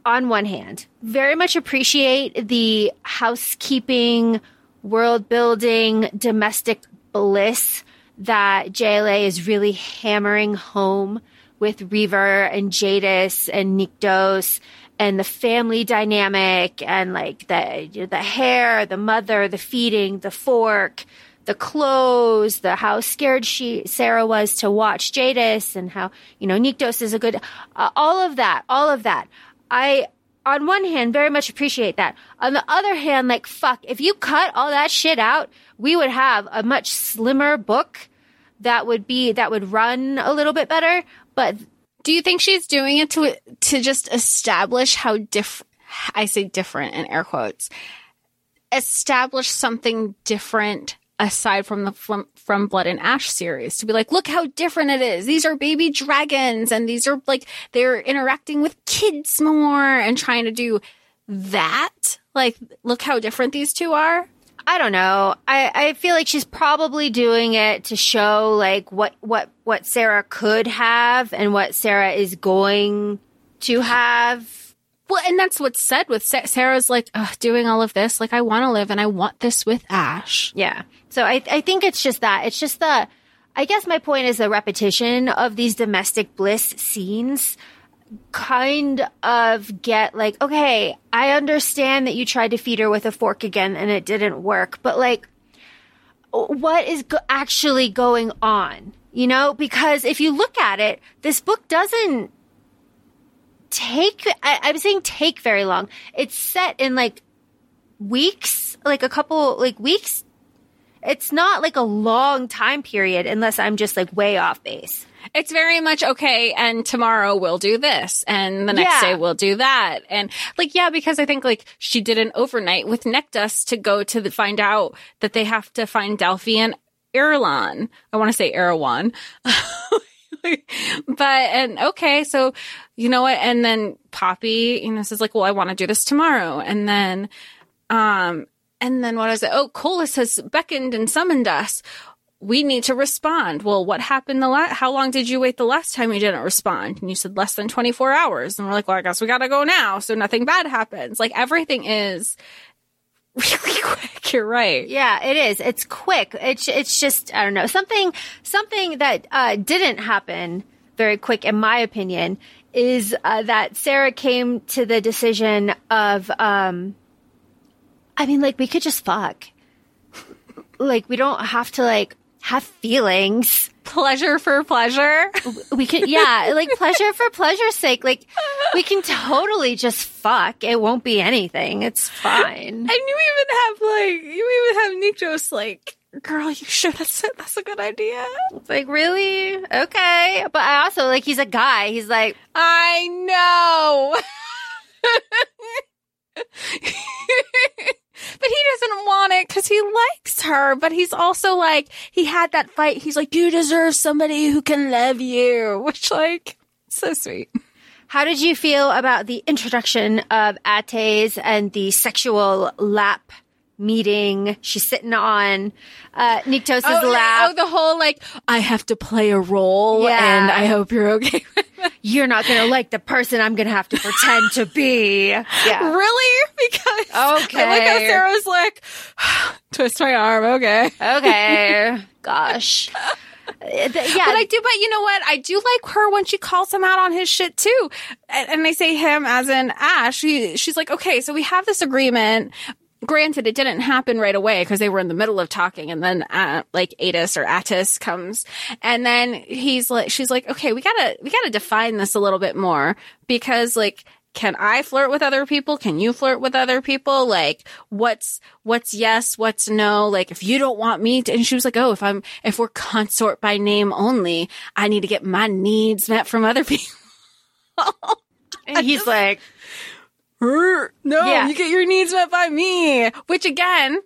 On one hand, very much appreciate the housekeeping world building, domestic bliss that JLA is really hammering home with Reaver and Jadis and Nyktos and the family dynamic and like the the hair, the mother, the feeding, the fork, the clothes, the how scared she Sera was to watch Jadis and how you know Nyktos is a good uh, all of that, all of that. I on one hand, very much appreciate that. On the other hand, like, fuck, if you cut all that shit out, we would have a much slimmer book that would be, that would run a little bit better. But do you think she's doing it to, to just establish how different, I say different in air quotes, establish something different aside from the from, from Blood and Ash series to be like, look how different it is. These are baby dragons and these are like they're interacting with kids more and trying to do that. Like, look how different these two are. I don't know. I, I feel like she's probably doing it to show like what what what Sera could have and what Sera is going to have well, and that's what's said with Sera's like doing all of this. Like, I want to live and I want this with Ash. Yeah. So I, I think it's just that. It's just the, I guess my point is the repetition of these domestic bliss scenes kind of get like, okay, I understand that you tried to feed her with a fork again and it didn't work, but like, what is go- actually going on? You know, because if you look at it, this book doesn't take, I, I'm saying take very long. It's set in like weeks, like a couple, like weeks. It's not like a long time period unless I'm just like way off base. It's very much okay. And tomorrow we'll do this. And the next Yeah. day we'll do that. And like, yeah, because I think like she did an overnight with Nektas to go to the, find out that they have to find Delfai and Erlon. I want to say Erewhon. but, and okay. So, you know what? And then Poppy, you know, says like, well, I want to do this tomorrow. And then, um, and then what is it? Oh, Kolis has beckoned and summoned us. We need to respond. Well, what happened the last, how long did you wait the last time you didn't respond? And you said less than 24 hours. And we're like, well, I guess we gotta go now. So nothing bad happens. Like everything is quick. You're right. Yeah, it is. It's quick. It's it's just I don't know something something that uh, didn't happen very quick, in my opinion, is uh, that Sera came to the decision of, um, I mean, like we could just fuck, like we don't have to like have feelings. Pleasure for pleasure. We can, yeah, like pleasure for pleasure's sake. Like we can totally just fuck. It won't be anything. It's fine. And you even have like, you even have Nikos like, girl, you should that's it? That's a good idea. It's like, really? Okay. But I also, like, he's a guy. He's like, I know. but he doesn't want it because he likes her. But he's also like, he had that fight. He's like, you deserve somebody who can love you, which like, so sweet. how did you feel about the introduction of Attes and the sexual lap meeting? She's sitting on uh, Nyktos' Oh, lap. oh, the whole like, I have to play a role Yeah. and I hope you're okay. You're not going to like the person I'm going to have to pretend to be. Yeah. Really? Because I like how Okay. Sera's like, twist my arm, okay. Okay. Gosh. Uh, yeah. But I do, but you know what? I do like her when she calls him out on his shit too. And, and I say him as in Ash. She, she's like, okay, so we have this agreement. Granted, it didn't happen right away because they were in the middle of talking, and then uh, like Atis or Attis comes, and then he's like, she's like, okay, we gotta, we gotta define this a little bit more because like. Can I flirt with other people? Can you flirt with other people? Like, what's, what's yes, what's no? Like, if you don't want me to, and she was like, oh, if I'm, if we're consort by name only, I need to get my needs met from other people. and he's like, No, Yeah. you get your needs met by me, which again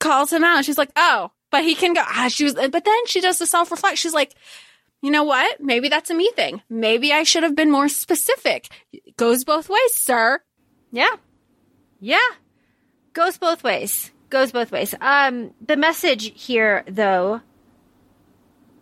calls him out. She's like, oh, but he can go. Ah, she was, but then she does the self reflect. She's like, you know what? Maybe that's a me thing. Maybe I should have been more specific. It Goes both ways, sir. Yeah. Yeah. Goes both ways. Goes both ways. Um, the message here, though,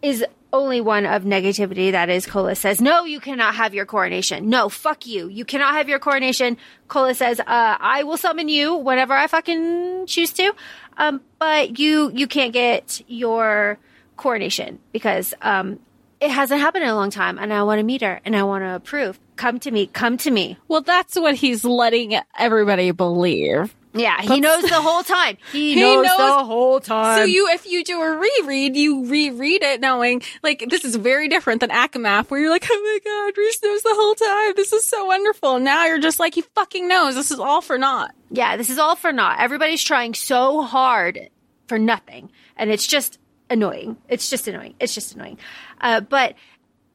is only one of negativity. That is, Cola says, no, you cannot have your coronation. No, fuck you. You cannot have your coronation. Cola says, uh, I will summon you whenever I fucking choose to. Um, but you, you can't get your coronation because, um, it hasn't happened in a long time and I want to meet her and I want to approve. Come to me. Come to me. Well, that's what he's letting everybody believe. Yeah, he knows the whole time. He, He knows, knows- the whole time. So you, if you do a reread, you reread it knowing, like, this is very different than ACOMAF, where you're like, oh my god, Rhys knows the whole time. This is so wonderful. And now you're just like, he fucking knows. This is all for naught. yeah, this is all for naught. Everybody's trying so hard for nothing, and it's just annoying. It's just annoying. It's just annoying. Uh, but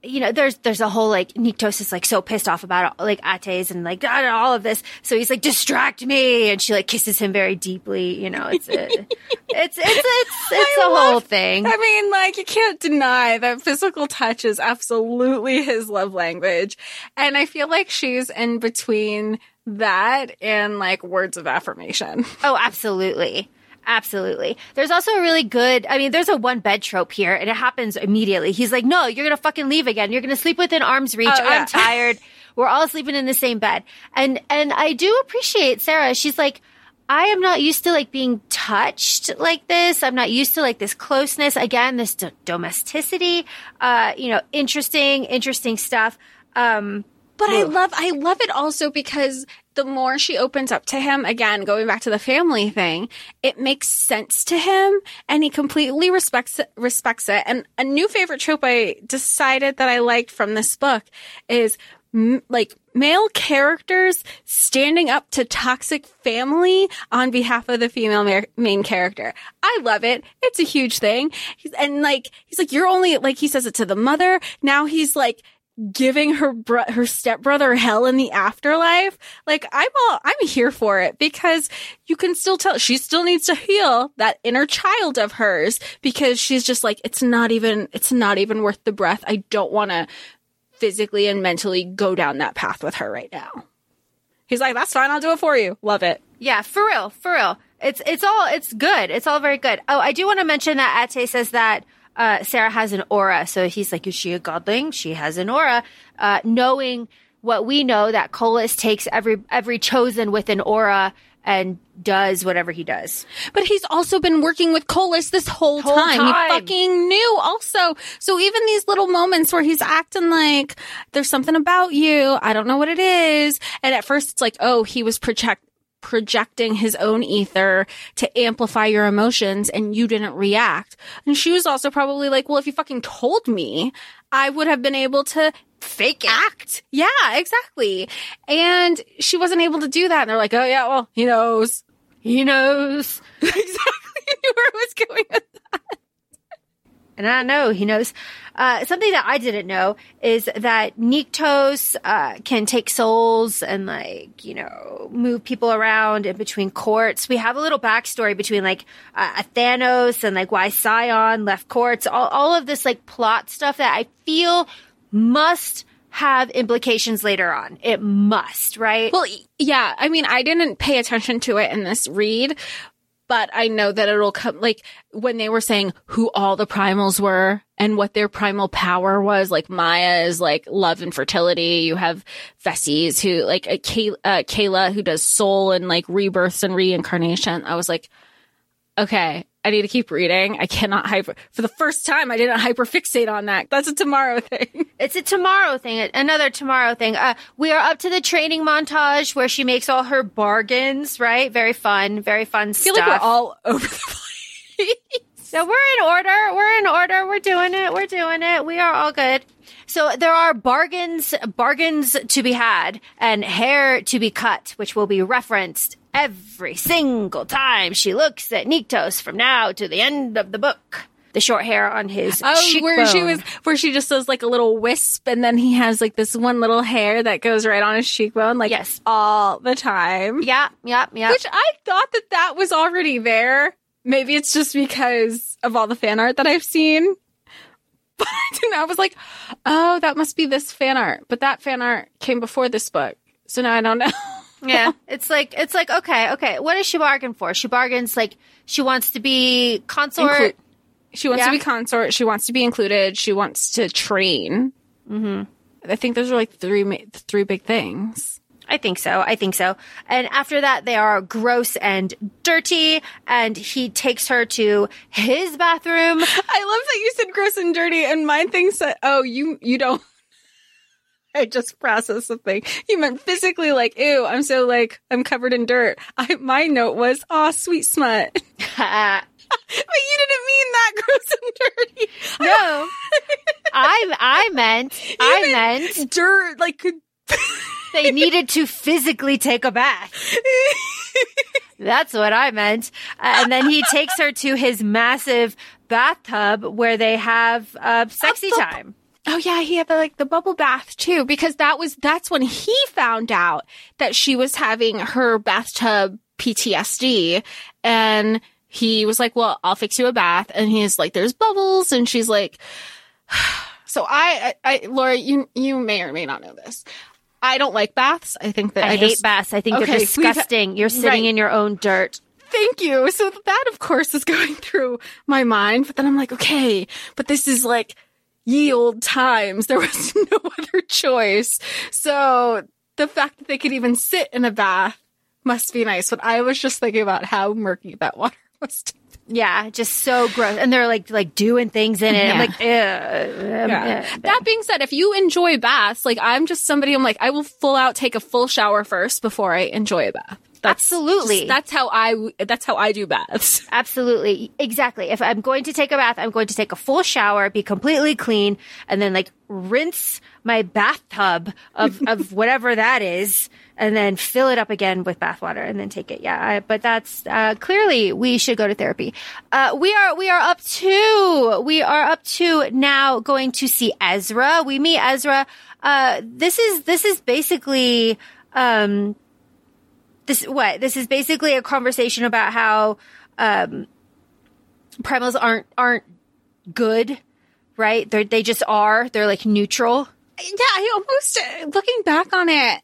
you know, there's there's a whole like Nyktos is like so pissed off about like Attes and like all of this. So he's like, distract me, and she like kisses him very deeply. You know, it's a, it's it's it's it's a whole thing. I mean, like, you can't deny that physical touch is absolutely his love language. And I feel like she's in between that and like words of affirmation. Oh, absolutely. Absolutely. There's also a really good, I mean, there's a one bed trope here and it happens immediately. He's like, no, you're going to fucking leave again. You're going to sleep within arm's reach. Oh, yeah. I'm tired. We're all sleeping in the same bed. And, and I do appreciate Sera. She's like, I am not used to like being touched like this. I'm not used to like this closeness. Again, this d- domesticity, uh, you know, interesting, interesting stuff. Um, but I love, I love it also because the more she opens up to him, again, going back to the family thing, it makes sense to him and he completely respects it, respects it. And a new favorite trope I decided that I liked from this book is m- like male characters standing up to toxic family on behalf of the female ma- main character. I love it. It's a huge thing. He's, and like, he's like, you're only, like, he says it to the mother. Now he's like, giving her bro- her stepbrother hell in the afterlife. Like I'm all I'm here for it because you can still tell she still needs to heal that inner child of hers because she's just like it's not even it's not even worth the breath. I don't want to physically and mentally go down that path with her right now. He's like, that's fine. I'll do it for you. Love it. Yeah, for real, for real. It's it's all it's good. It's all very good. Oh, I do want to mention that Ate says that uh, Sera has an aura. So he's like, is she a godling? She has an aura. Uh, knowing what we know that Kolis takes every every chosen with an aura and does whatever he does. But he's also been working with Kolis this whole, Whole time. time. He fucking knew also. So even these little moments where he's acting like there's something about you, I don't know what it is. And at first it's like, oh, he was project projecting his own ether to amplify your emotions and you didn't react. And she was also probably like, well, if you fucking told me, I would have been able to Fake it. act. Yeah, exactly. And she wasn't able to do that. And they're like, oh yeah, well, he knows. He knows. exactly knew where I was going with that. And I know he knows. Uh, something that I didn't know is that Nyktos uh, can take souls and like you know move people around in between courts. We have a little backstory between like uh, Thanos and like why Saion left courts. All all of this like plot stuff that I feel must have implications later on. It must, right? Well, yeah. I mean, I didn't pay attention to it in this read, but I know that it'll come like when they were saying who all the primals were and what their primal power was. Like Maia is like love and fertility. You have Veses who like uh, Kay- uh, Kayla who does soul and like rebirths and reincarnation. I was like, okay, I need to keep reading. I cannot hyper for the first time. I didn't hyperfixate on that. That's a tomorrow thing. It's a tomorrow thing, another tomorrow thing. Uh, we are up to the training montage where she makes all her bargains, right? Very fun, very fun I stuff. feel like we're all over the place. So we're in order. We're in order. We're doing it. We're doing it. We are all good. So there are bargains, bargains to be had and hair to be cut, which will be referenced every single time she looks at Nyktos from now to the end of the book. The short hair on his Oh, where she was, where she just does like a little wisp, and then he has like this one little hair that goes right on his cheekbone, like Yes. all the time. Yeah, yeah, yeah. Which I thought that that was already there. Maybe it's just because of all the fan art that I've seen. But. I was like, oh, that must be this fan art. But that fan art came before this book, so now I don't know. yeah, it's like it's like okay, okay. What does she bargain for? She bargains like she wants to be consort. Inclu- she wants Yeah. to be consort. She wants to be included. She wants to train. Mm-hmm. I think those are like three ma- three big things. I think so. I think so. And after that, they are gross and dirty. And he takes her to his bathroom. I love that you said gross and dirty, and my thing said, "Oh, you you don't." I just processed something. You meant physically, like, ew, I'm so like I'm covered in dirt. I my note was, "Aw, sweet smut," but you didn't mean that gross and dirty. no, I I meant I meant dirt, like. they needed to physically take a bath. That's what I meant. Uh, and then he takes her to his massive bathtub where they have uh, sexy time. Oh yeah, he had the, like the bubble bath too, because that was that's when he found out that she was having her bathtub PTSD, and he was like, "Well, I'll fix you a bath," and he's like, "There's bubbles," and she's like, "So I, I, I Laura, you you may or may not know this. I don't like baths. I think that I, I, hate just, baths. I think Okay, they're disgusting. You're sitting right. in your own dirt. Thank you. So that, of course, is going through my mind. But then I'm like, okay, but this is like ye old times. There was no other choice. So the fact that they could even sit in a bath must be nice. But I was just thinking about how murky that water was. Yeah, just so gross. And they're like like doing things in it. I'm Yeah. like. Yeah. That being said, if you enjoy baths, like I'm just somebody, I'm like, I will full out take a full shower first before I enjoy a bath. That's Absolutely. just- that's how I. That's how I do baths. Absolutely. Exactly. If I'm going to take a bath, I'm going to take a full shower, be completely clean, and then like rinse my bathtub of, of whatever that is, and then fill it up again with bath water and then take it. Yeah. I, but that's, uh, clearly we should go to therapy. Uh, we are, we are up to, we are up to now going to see Ezra. We meet Ezra. Uh, this is, this is basically, um, this what this is basically a conversation about how um primals aren't aren't good right they they just are they're like neutral Yeah, I almost looking back on it,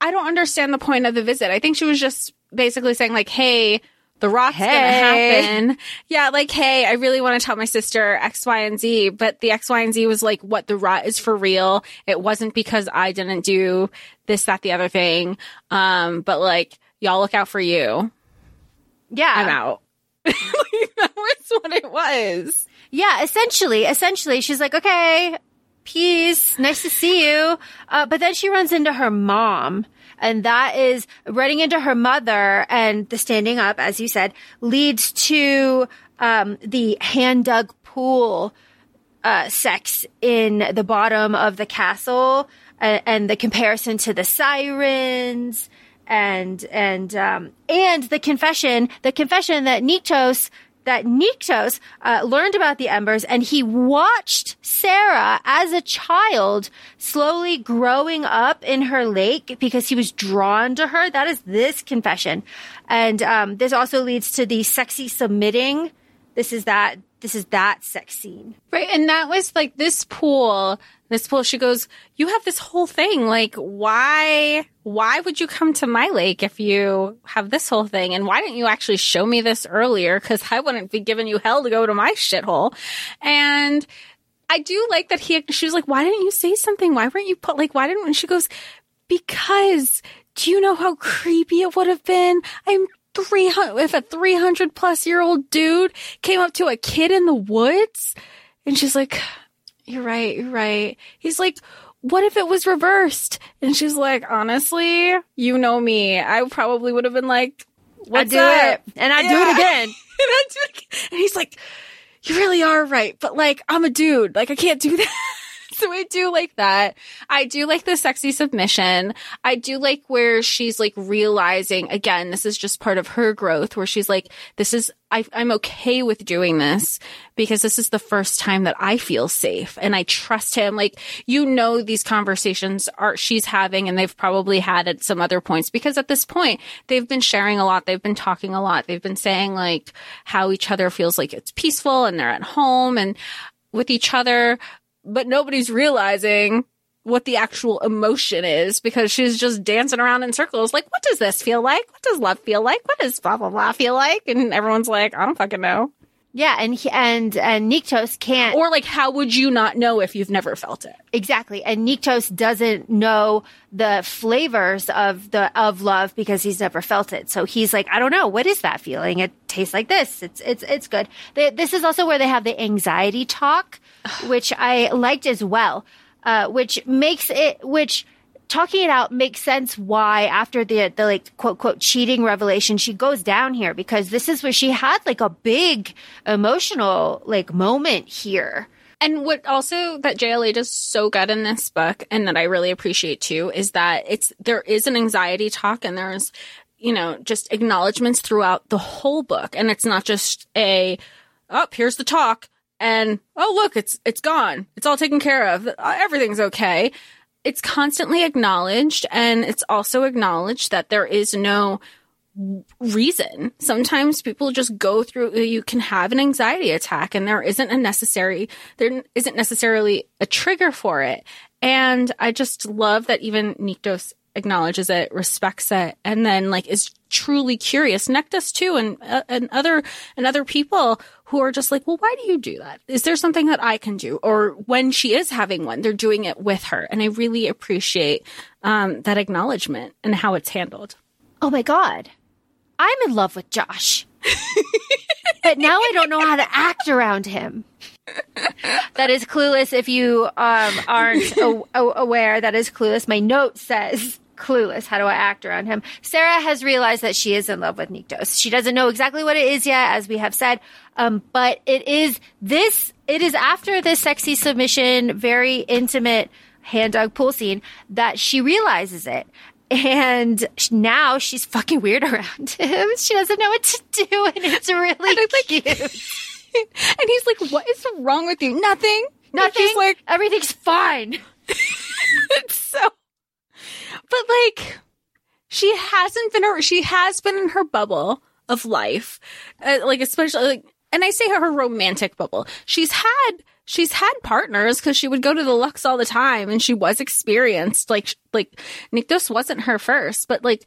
I don't understand the point of the visit. I think she was just basically saying like, "Hey, the rock's Hey. gonna happen." Yeah, like, "Hey, I really want to tell my sister X, Y, and Z," but the X, Y, and Z was like, "What the rot is for real." It wasn't because I didn't do this, that, the other thing. Um, but like, y'all look out for you. yeah I'm out. like, that was what it was. yeah essentially essentially she's like okay peace nice to see you uh, but then she runs into her mom and that is running into her mother and the standing up as you said leads to um, the hand dug pool uh, sex in the bottom of the castle and, and the comparison to the sirens and and um, and the confession the confession that Nyktos that Nyktos uh, learned about the embers and he watched Sera as a child slowly growing up in her lake because he was drawn to her. That is this confession, and um, this also leads to the sexy submitting. This is that. This is that sex scene. Right. And that was like this pool, this pool, she goes, you have this whole thing. Like, why, why would you come to my lake if you have this whole thing? And why didn't you actually show me this earlier? Cause I wouldn't be giving you hell to go to my shithole. And I do like that he, she was like, why didn't you say something? Why weren't you put, like, why didn't, and she goes, because do you know how creepy it would have been? I'm 300, if a 300 plus year old dude came up to a kid in the woods and she's like, you're right, you're right. He's like, what if it was reversed? And she's like, honestly, you know me. I probably would have been like, I do up? it, and I do it again. and, I do it again. and he's like, you really are right, but like, I'm a dude. Like, I can't do that. so I do like that. I do like the sexy submission. I do like where she's like realizing again, this is just part of her growth where she's like, this is, I, I'm okay with doing this because this is the first time that I feel safe and I trust him. Like, you know, these conversations are, she's having and they've probably had at some other points because at this point, they've been sharing a lot. They've been talking a lot. They've been saying like how each other feels like it's peaceful and they're at home and with each other but nobody's realizing what the actual emotion is because she's just dancing around in circles. Like, what does this feel like? What does love feel like? What does blah blah blah feel like? And everyone's like, I don't fucking know. Yeah, and he, and and Nyktos can't Or like, how would you not know if you've never felt it? exactly. And Nyktos doesn't know the flavors of the of love because he's never felt it. So he's like, I don't know, what is that feeling? It tastes like this. It's it's it's good. They, this is also where they have the anxiety talk, which I liked as well, uh, which makes it which. Talking it out makes sense why after the the like quote quote cheating revelation she goes down here because this is where she had like a big emotional like moment here. And what also that JLA does so good in this book, and that I really appreciate too, is that it's there is an anxiety talk, and there's you know just acknowledgments throughout the whole book, and it's not just a oh here's the talk, and oh look it's it's gone, it's all taken care of, Uh, everything's okay. It's constantly acknowledged, and it's also acknowledged that there is no reason. Sometimes people just go through, you can have an anxiety attack and there isn't a necessary, there isn't necessarily a trigger for it. And I just love that even Nyktos acknowledges it, respects it, and then like is truly curious. Nektas too, and uh, and other and other people who are just like, well, why do you do that? Is there something that I can do? Or when she is having one, they're doing it with her, and I really appreciate um, that acknowledgement and how it's handled. oh my God, I'm in love with Josh. but now I don't know how to act around him. that is clueless if you um, aren't a- a- aware. That is clueless. My note says clueless. How do I act around him? Sera has realized that she is in love with Nyktos. She doesn't know exactly what it is yet, as we have said. Um, but it is this, it is after this sexy submission, very intimate hand dog pool scene that she realizes it. And now she's fucking weird around him. She doesn't know what to do, and it's really like cute. and he's like, "What is wrong with you? Nothing. Nothing. She's like, everything's fine. it's so. Like, she hasn't been. her She has been in her bubble of life, uh, like especially like, and I say her romantic bubble. She's had she's had partners because she would go to the Luxe all the time, and she was experienced. Like like Nyktos wasn't her first, but like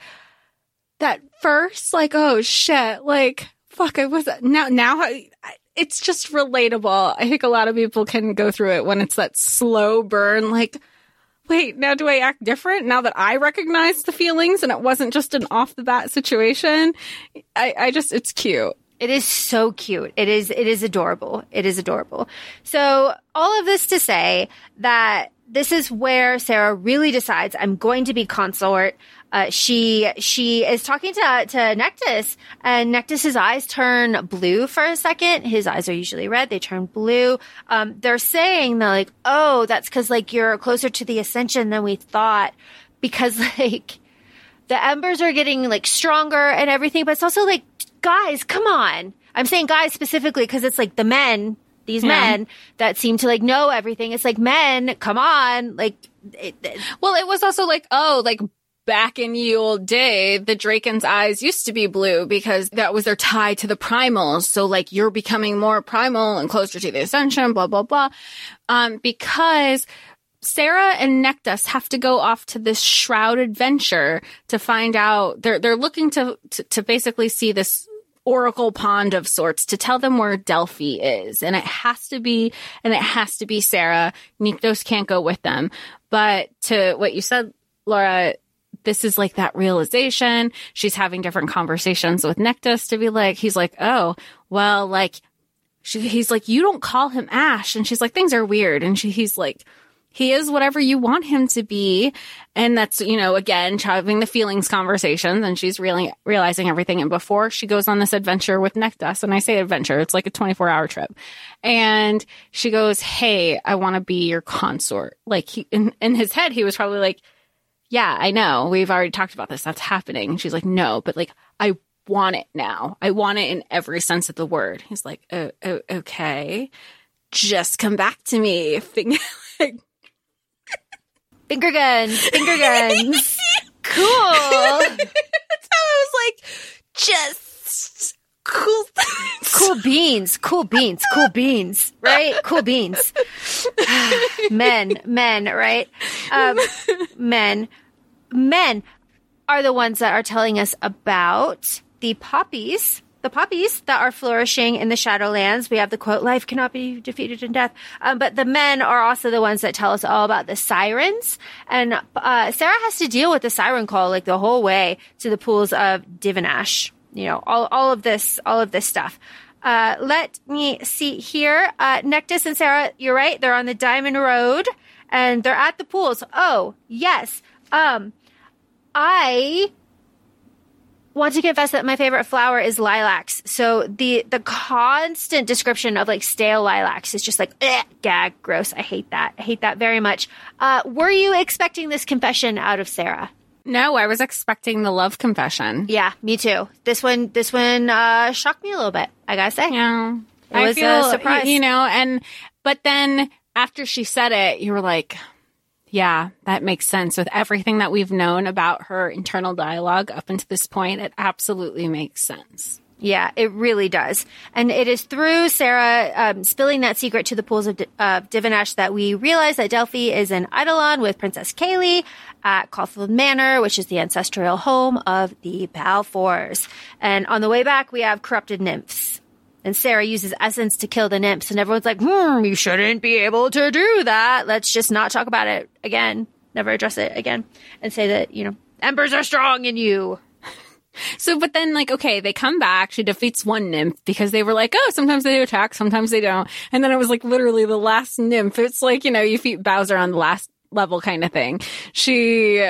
that first, like oh shit, like fuck, I was now now. I, it's just relatable. I think a lot of people can go through it when it's that slow burn, like wait, now do I act different now that I recognize the feelings and it wasn't just an off the bat situation? I, I just, it's cute. It is so cute. It is, it is adorable. It is adorable. So all of this to say that this is where Sera really decides I'm going to be consort. Uh, she she is talking to to Nektas, and Nektas's eyes turn blue for a second. His eyes are usually red; they turn blue. Um, they're saying that like, oh, that's because like you're closer to the ascension than we thought, because like the embers are getting like stronger and everything. But it's also like, guys, come on. I'm saying guys specifically because it's like the men these Yeah. men that seem to like know everything. It's like men, come on, like. It, it- Well, it was also like, oh, like back in ye old day, the Draken's eyes used to be blue because that was their tie to the primals. So like you're becoming more primal and closer to the ascension, blah, blah, blah. Um, because Sera and Nektas have to go off to this shroud adventure to find out they're they're looking to to, to basically see this oracle pond of sorts to tell them where Delfai is. And it has to be, and it has to be Sera. Nyktos can't go with them. But to what you said, Laura, this is like that realization. She's having different conversations with Nektas to be like, he's like, oh, well, like, she, he's like, you don't call him Ash. And she's like, things are weird. And she, he's like, he is whatever you want him to be. And that's, you know, again, having the feelings conversations and she's really realizing everything. And before she goes on this adventure with Nektas, and I say adventure, it's like a 24 hour trip. And she goes, Hey, I want to be your consort. Like he, in, in his head, he was probably like, yeah, I know. We've already talked about this. That's happening. She's like, no, but like, I want it now. I want it in every sense of the word. He's like, oh, oh okay. Just come back to me. Finger- like, finger guns, finger guns. cool. That's how I was like, just cool. Cool beans, cool beans, cool beans, right? Cool beans. men, men, right? Um, men, men are the ones that are telling us about the poppies, the poppies that are flourishing in the Shadowlands. We have the quote, life cannot be defeated in death. Um, but the men are also the ones that tell us all about the sirens. And uh, Sera has to deal with the siren call like the whole way to the pools of Divanash. You know, all, all of this, all of this stuff. Uh, let me see here. Uh, Nektas and Sera, you're right. They're on the Diamond Road and they're at the pools. Oh, yes. Um, I want to confess that my favorite flower is lilacs. So the the constant description of like stale lilacs is just like "Ugh, gag, gross. I hate that. I hate that very much. Uh, were you expecting this confession out of Sera? no, I was expecting the love confession. Yeah, me too. This one, this one uh, shocked me a little bit. I gotta say. Yeah. It was a surprise. You know, and, but then after she said it, you were like, yeah, that makes sense with everything that we've known about her internal dialogue up until this point. It absolutely makes sense. Yeah, it really does. And it is through Sera um, spilling that secret to the pools of, uh, Divanash that we realize that Delfai is in Eidolon with Princess Kayleigh at Caulfield Manor, which is the ancestral home of the Balfours. And on the way back, we have corrupted nymphs. And Sera uses essence to kill the nymphs, and everyone's like, hmm, you shouldn't be able to do that. Let's just not talk about it again. Never address it again. And say that, you know, embers are strong in you. So, but then, like, okay, they come back. She defeats one nymph because they were like, oh, sometimes they attack, sometimes they don't. And then it was like literally the last nymph. It's like, you know, you feed Bowser on the last level kind of thing. She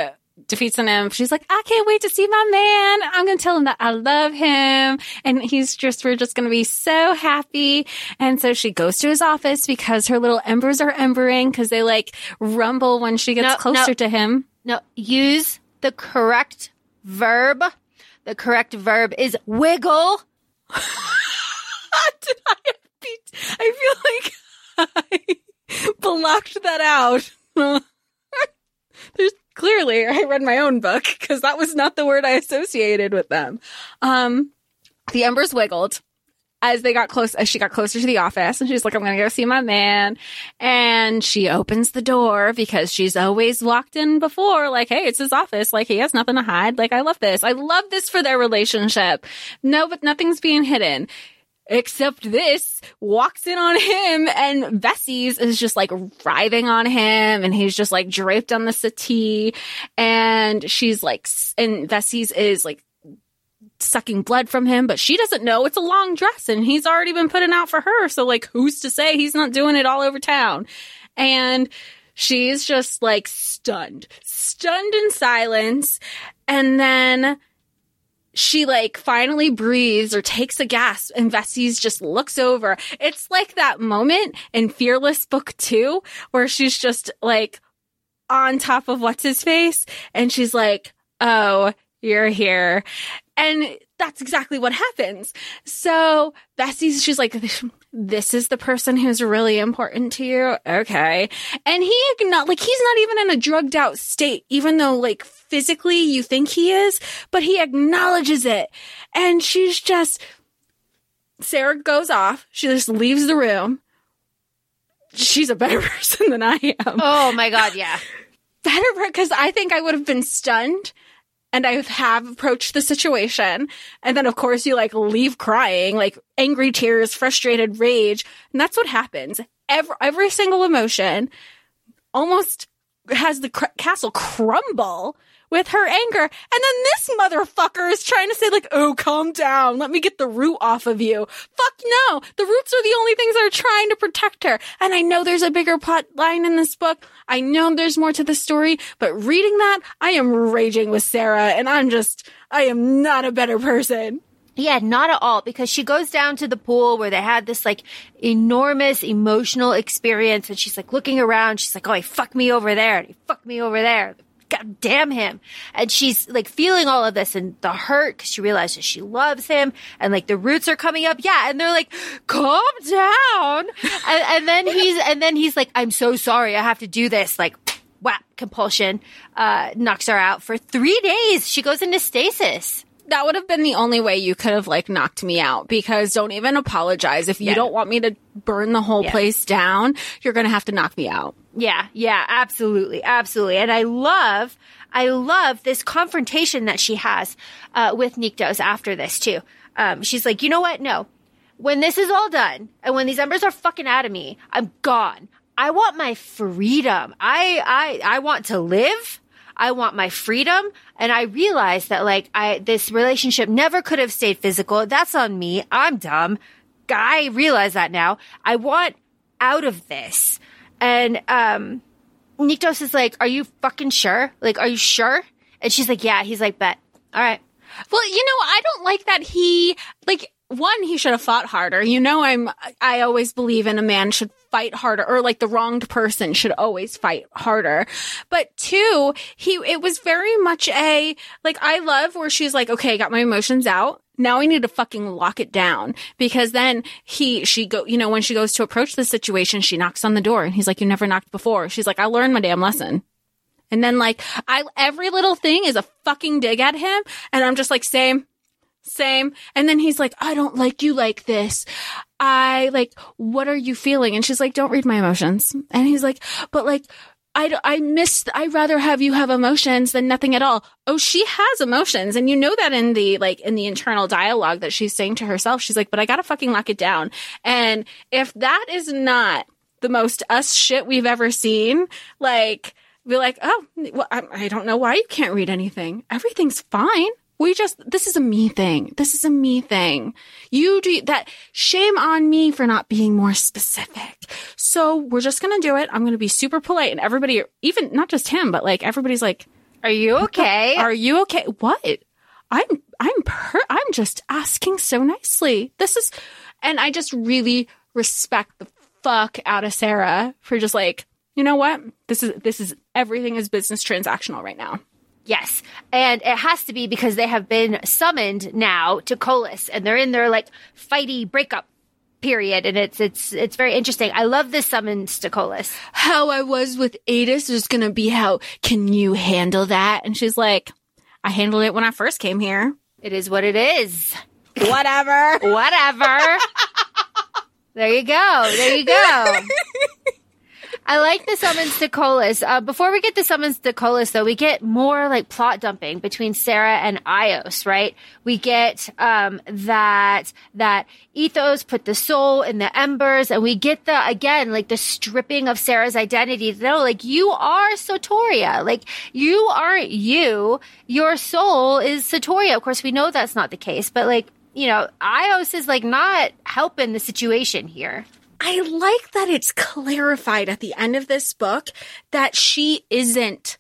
defeats the nymph. She's like, I can't wait to see my man. I'm going to tell him that I love him. And he's just, we're just going to be so happy. And so she goes to his office because her little embers are embering because they like rumble when she gets No, closer no. to him. No, use the correct verb. The correct verb is wiggle. Did I beat? I feel like I blocked that out. There's clearly I read my own book because that was not the word I associated with them. Um, the embers wiggled as they got close as she got closer to the office and she's like i'm gonna go see my man. And she opens the door because she's always walked in before like hey it's his office. Like he has nothing to hide. Like i love this. I love this for their relationship. No but nothing's being hidden Except this walks in on him and Veses is just like writhing on him and he's just like draped on the settee and she's like, and Veses is like sucking blood from him, but she doesn't know it's a long dress and he's already been putting out for her. So like, who's to say he's not doing it all over town? And she's just like stunned, stunned in silence. And then she like finally breathes or takes a gasp and Veses just looks over. It's like that moment in Fearless Book 2 where she's just like on top of what's his face and she's like, "Oh, you're here." And that's exactly what happens. So Veses, she's like, this is the person who's really important to you. Okay. And he, not like, he's not even in a drugged out state, even though like physically you think he is, but he acknowledges it. And she's just, Sera goes off. She just leaves the room. She's a better person than I am Oh my god, yeah. better because I think I would have been stunned and I have approached the situation. And then of course you like leave crying, like angry tears, frustrated rage. And that's what happens. Every, every single emotion almost has the cr- castle crumble with her anger. And then this motherfucker is trying to say like, oh, calm down. Let me get the root off of you. Fuck no. The roots are the only things that are trying to protect her. And I know there's a bigger plot line in this book. I know there's more to the story, but reading that, I am raging with Sera and I'm just, I am not a better person. Yeah, not at all. Because she goes down to the pool where they had this like enormous emotional experience and she's like looking around. She's like, oh, he fucked me over there he fucked me over there. God damn him. And she's like feeling all of this and the hurt because she realizes she loves him and like the roots are coming up. Yeah. And they're like, calm down. and, and then he's, and then he's like, I'm so sorry. I have to do this. Like, whap, compulsion, uh, knocks her out for three days. She goes into stasis. That would have been the only way you could have like knocked me out because don't even apologize. If you Yeah. don't want me to burn the whole Yeah. place down, you're going to have to knock me out. Yeah, yeah, absolutely, absolutely. And I love, I love this confrontation that she has uh, with Nyktos after this too. Um, she's like, you know what? No, when this is all done and when these embers are fucking out of me, I'm gone. I want my freedom. I, I, I want to live. I want my freedom. And I realize that like I, this relationship never could have stayed physical. That's on me. I'm dumb. I realize that now. I want out of this. And, um, is like, are you fucking sure? Like, are you sure? And she's like, yeah. He's like, bet. All right. Well, you know, I don't like that he like one he should have fought harder. You know, I'm I always believe in a man should fight harder or like the wronged person should always fight harder. But two, he it was very much a like I love where she's like, "Okay, I got my emotions out. Now I need to fucking lock it down." Because then he she go, you know, when she goes to approach the situation, she knocks on the door and he's like, "You never knocked before." She's like, "I learned my damn lesson." And then like I every little thing is a fucking dig at him and I'm just like same same. And then he's like, I don't like you like this. I like, what are you feeling? And she's like, don't read my emotions. And he's like, but like, I, I miss, I'd rather have you have emotions than nothing at all. Oh, she has emotions. And you know that in the, like, in the internal dialogue that she's saying to herself, she's like, but I gotta fucking lock it down. And if that is not the most us shit we've ever seen, like, be like, oh, well, I, I don't know why you can't read anything. Everything's fine. We just, this is a me thing. This is a me thing. You do that. Shame on me for not being more specific. So we're just going to do it. I'm going to be super polite and everybody, even not just him, but like everybody's like, Are you okay? are you okay? What? I'm, I'm per, I'm just asking so nicely. This is, and I just really respect the fuck out of Sera for just like, you know what? This is, this is, everything is business transactional right now. Yes. And it has to be because they have been summoned now to Kolis and they're in their like fighty breakup period and it's it's it's very interesting. I love this summons to Kolis. How I was with Adis is going to be how can you handle that? And she's like, I handled it when I first came here. It is what it is. Whatever. Whatever. there you go. There you go. I like the summons to Kolis. Uh, before we get the summons to Kolis, though, we get more like plot dumping between Sera and Aios, right? We get um, that that Eythos put the soul in the embers, and we get the again like the stripping of Sera's identity. No, like you are Sotoria. Like you aren't you. Your soul is Sotoria. Of course, we know that's not the case, but like you know, Aios is like not helping the situation here. I like that it's clarified at the end of this book that she isn't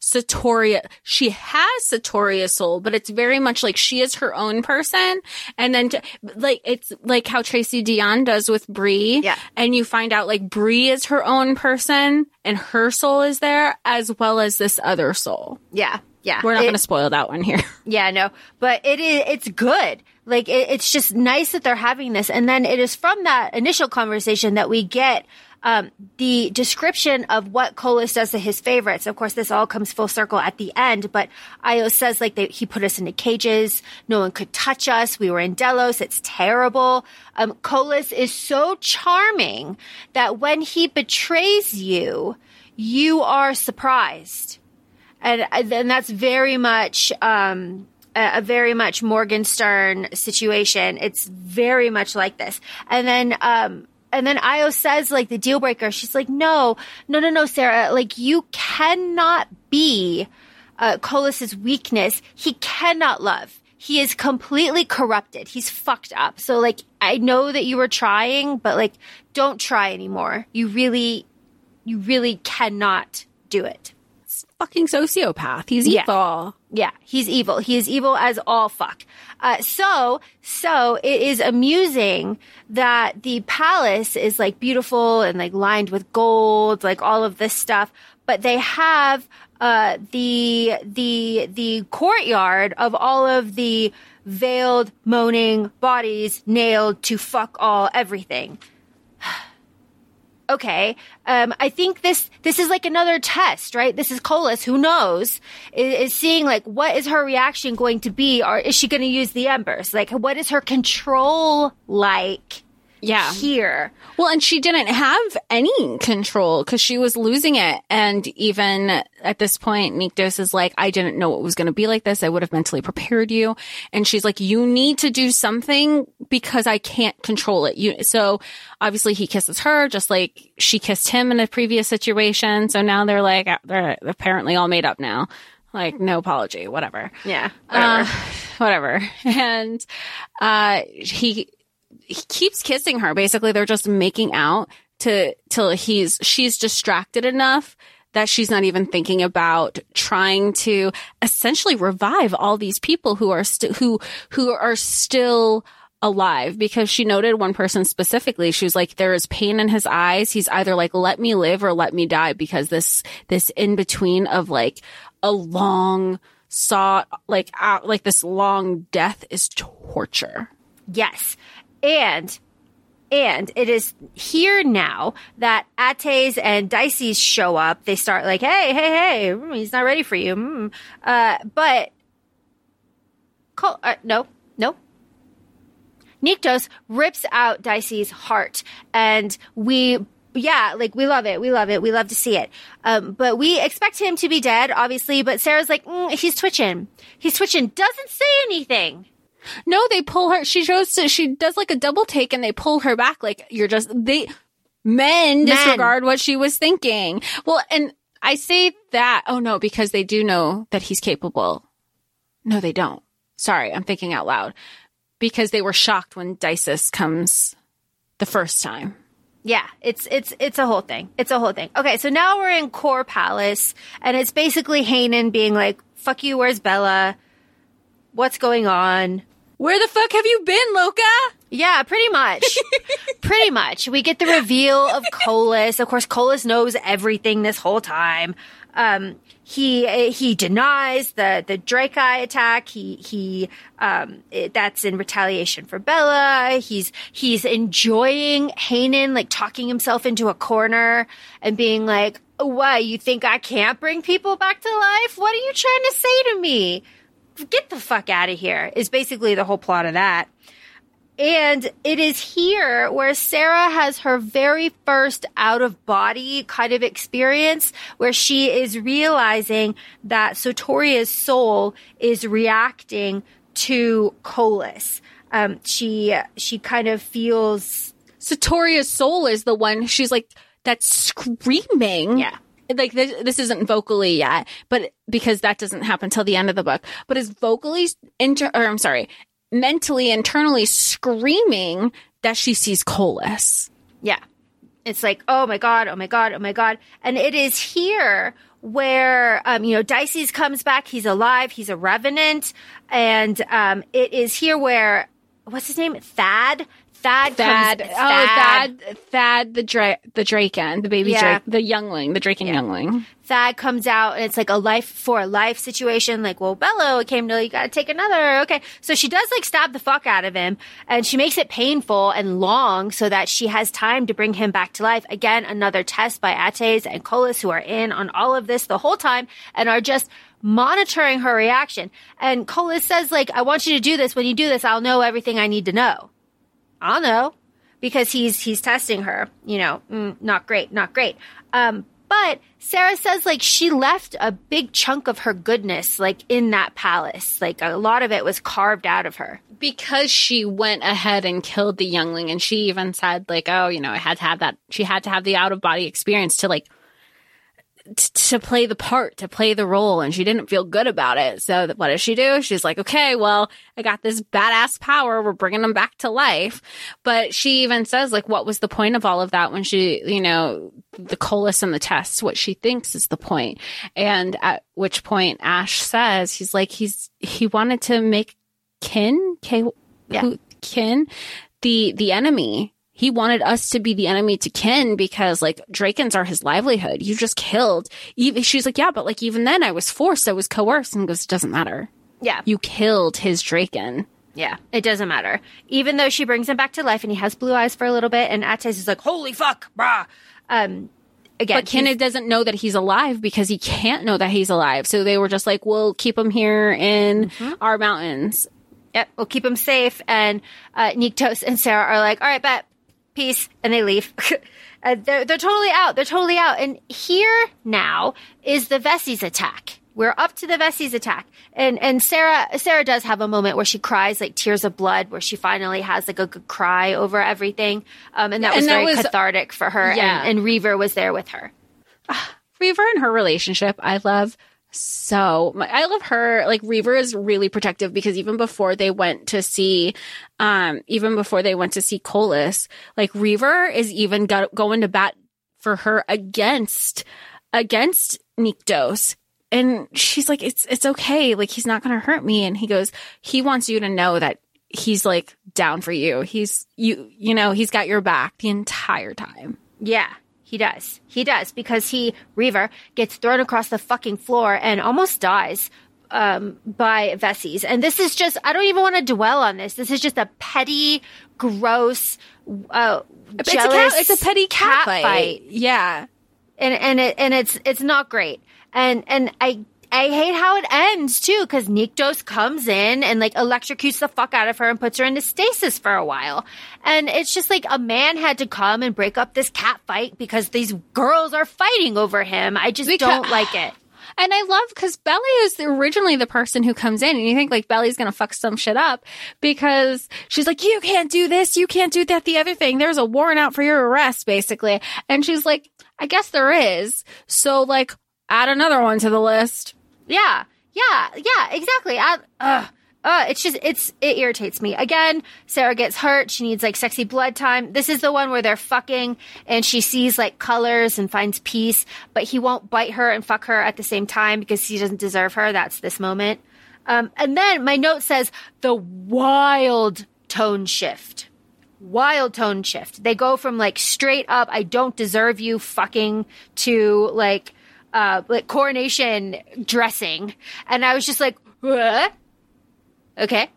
Sotoria. She has Sotoria's soul, but it's very much like she is her own person. And then to, like, it's like how Tracy Deonn does with Bree. Yeah. And you find out like Bree is her own person and her soul is there as well as this other soul. Yeah, yeah. We're not going to spoil that one here. Yeah, no, but it is, it's good. Like, it, it's just nice that they're having this. And then it is from that initial conversation that we get, um, the description of what Kolis does to his favorites. Of course, this all comes full circle at the end, but Aios says like that he put us into cages. No one could touch us. We were in Dalos. It's terrible. Um, Kolis is so charming that when he betrays you, you are surprised and and that's very much um a very much Morgenstern situation. It's very much like this. And then um and then Aios says like the deal breaker. She's like, no, no, no, no, Sera. Like you cannot be uh, Kolis's weakness. He cannot love. He is completely corrupted. He's fucked up. So like I know that you were trying, but like don't try anymore. You really, you really cannot do it. Fucking sociopath. He's Yeah. evil. Yeah, he's evil. He is evil as all fuck. Uh, so, so it is amusing that the palace is like beautiful and like lined with gold, like all of this stuff, but they have, uh, the, the, the courtyard of all of the veiled, moaning bodies nailed to fuck all everything okay, um, I think this this is like another test, right? This is Kolis, who knows, is, is seeing like what is her reaction going to be, or is she going to use the embers? Like, what is her control like Yeah. here? Well, and she didn't have any control because she was losing it. And even at this point, Nyktos is like, I didn't know it was going to be like this. I would have mentally prepared you. And she's like, you need to do something because I can't control it. You, so obviously he kisses her just like she kissed him in a previous situation. So now they're like, they're apparently all made up now. Like, no apology, whatever. Yeah, Uh, whatever. And uh, he he keeps kissing her. Basically, they're just making out to till he's she's distracted enough that she's not even thinking about trying to essentially revive all these people who are still who who are still alive. Because she noted one person specifically. She was like there is pain in his eyes. He's either like let me live or let me die. Because this this in between of like a long sought like out like this long death is torture. Yes. And and it is here now that Attes and Dyses show up. They start like, hey, hey, hey, mm, he's not ready for you. Mm. Uh, but Col- uh, no, no. Nyktos rips out Dyses heart, and we, yeah, like we love it, we love it, we love to see it. Um, but we expect him to be dead, obviously. But Sera's like, mm, he's twitching, he's twitching, doesn't say anything. No, they pull her. She shows to, she does like a double take and they pull her back. Like you're just, they, men, disregard what she was thinking. Well, and I say that, oh no, because they do know that he's capable. No, they don't. Sorry, I'm thinking out loud. Because they were shocked when Dyses comes the first time. Yeah, it's it's it's a whole thing. It's a whole thing. Okay, so now we're in Core Palace, and it's basically Hanan being like, "Fuck you, where's Bele? What's going on?" Where the fuck have you been, Loka? Yeah, pretty much. pretty much. We get the reveal of Kolis. Of course, Kolis knows everything this whole time. Um, he he denies the the Drakai attack. He he um, it, that's in retaliation for Bele. He's he's enjoying Hanan like talking himself into a corner and being like, "Why you think I can't bring people back to life? What are you trying to say to me? Get the fuck out of here is basically the whole plot of that. And it is here where Sarah has her very first out of body kind of experience where she is realizing that Sotoria's soul is reacting to Kolis. Um, she, she kind of feels. Sotoria's soul is the one she's like, that's screaming. Yeah. Like this, this isn't vocally yet, but because that doesn't happen till the end of the book, but is vocally inter, or I'm sorry, mentally, internally screaming that she sees Kolis. Yeah. It's like, oh my God, oh my God, oh my God. And it is here where, um, you know, Dyses comes back. He's alive. He's a revenant. And, um, it is here where, what's his name? Thad? Thad, Thad, comes, oh Thad, Thad, the Dra- the Draken, the baby Yeah. Drake, the youngling, the Draken youngling. Thad comes out and it's like a life for a life situation. Like, well, Bello came to, you gotta take another. Okay. So she does like stab the fuck out of him and she makes it painful and long so that she has time to bring him back to life. Again, another test by Attes and Kolis who are in on all of this the whole time and are just monitoring her reaction. And Kolis says like, I want you to do this. When you do this, I'll know everything I need to know. I'll know because he's he's testing her. You know, mm, not great, not great. Um, but Sera says like she left a big chunk of her goodness like in that palace. Like a lot of it was carved out of her. Because she went ahead and killed the youngling, and she even said like, "Oh, you know, I had to have that. She had to have the out of body experience to like." T- To play the part, to play the role, and she didn't feel good about it. So, what does she do? She's like, okay, well, I got this badass power. We're bringing them back to life. But she even says, like, what was the point of all of that when she, you know, the Kolis and the tests, what she thinks is the point. And at which point Ash says, he's like, he's, he wanted to make kin, K, Yeah. kin, the, the enemy. He wanted us to be the enemy to Ken because like Drakens are his livelihood. You just killed. Even, she's like, yeah, but like even then I was forced. I was coerced and goes, doesn't matter. Yeah, You killed his Draken. yeah, it doesn't matter. Even though she brings him back to life and he has blue eyes for a little bit, and Attes is like, holy fuck, brah. Um, again, But Kenneth doesn't know that he's alive because he can't know that he's alive. So they were just like, we'll keep him here in our mountains. Yep, we'll keep him safe. And uh, Nyktos and Sera are like, all right, bet, peace, and they leave. uh, they're, they're totally out. They're totally out. And here now is the Veses attack. We're up to the Veses attack, and and Sera Sera does have a moment where she cries like tears of blood, where she finally has like a good cry over everything, um, and that was And that very was- cathartic for her. Yeah. And, and Reaver was there with her. Reaver and her relationship, I love so I love her. Like Reaver is really protective because even before they went to see, um, even before they went to see Kolis, like Reaver is even go- going to bat for her against, against Nyktos. And she's like, it's, it's okay. Like he's not going to hurt me. And he goes, he wants you to know that he's like down for you. He's, you, you know, he's got your back the entire time. Yeah, he does. He does because he Reaver gets thrown across the fucking floor and almost dies um, by Veses. And this is just I don't even want to dwell on this. This is just a petty, gross, uh, It's a, jealous cat, it's a petty cat, fight. Yeah. and and it and it's it's not great. And and I I hate how it ends too because Nyktos comes in and like electrocutes the fuck out of her and puts her into stasis for a while. And it's just like a man had to come and break up this cat fight because these girls are fighting over him. I just Because- don't like it. And I love because Bele is originally the person who comes in, and you think like Bele's gonna fuck some shit up because she's like, "You can't do this, you can't do that, the other thing." There's a warrant out for your arrest, basically, and she's like, "I guess there is." So like, add another one to the list. Yeah. yeah, yeah, exactly. I, uh, uh, it's just it's it irritates me. Again, Sera gets hurt. She needs like sexy blood time. This is the one where they're fucking and she sees like colors and finds peace, but he won't bite her and fuck her at the same time because he doesn't deserve her. That's this moment. Um, and then my note says the wild tone shift. Wild tone shift. They go from like straight up, I don't deserve you fucking to like, uh, like coronation dressing. And I was just like, what? Okay.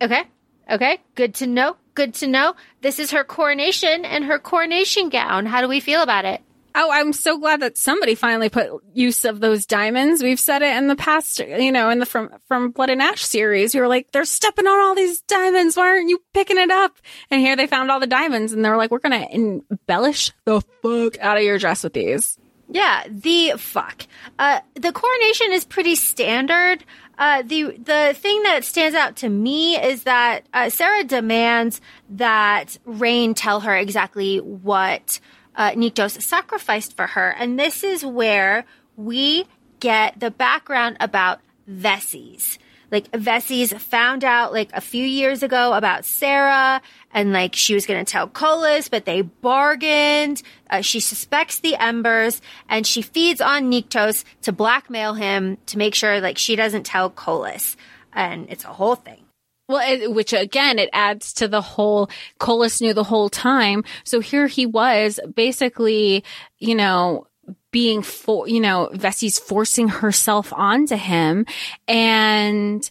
Okay. Okay. Good to know. Good to know. This is her coronation and her coronation gown. How do we feel about it? Oh, I'm so glad that somebody finally put use of those diamonds. We've said it in the past, you know, in the from from Blood and Ash series. We were like, they're stepping on all these diamonds. Why aren't you picking it up? And here they found all the diamonds, and they're like, we're gonna embellish the fuck out of your dress with these. Yeah, the fuck. Uh, the coronation is pretty standard. Uh, the the thing that stands out to me is that uh, Sera demands that Rhain tell her exactly what uh, Nyktos sacrificed for her. And this is where we get the background about Veses. Like Veses found out like a few years ago about Sera and like she was going to tell Kolis, but they bargained. Uh, she suspects the Embers and she feeds on Nyktos to blackmail him to make sure like she doesn't tell Kolis. And it's a whole thing. Well, which again, it adds to the whole Kolis knew the whole time. So here he was basically, you know, being for, you know, Veses forcing herself onto him and,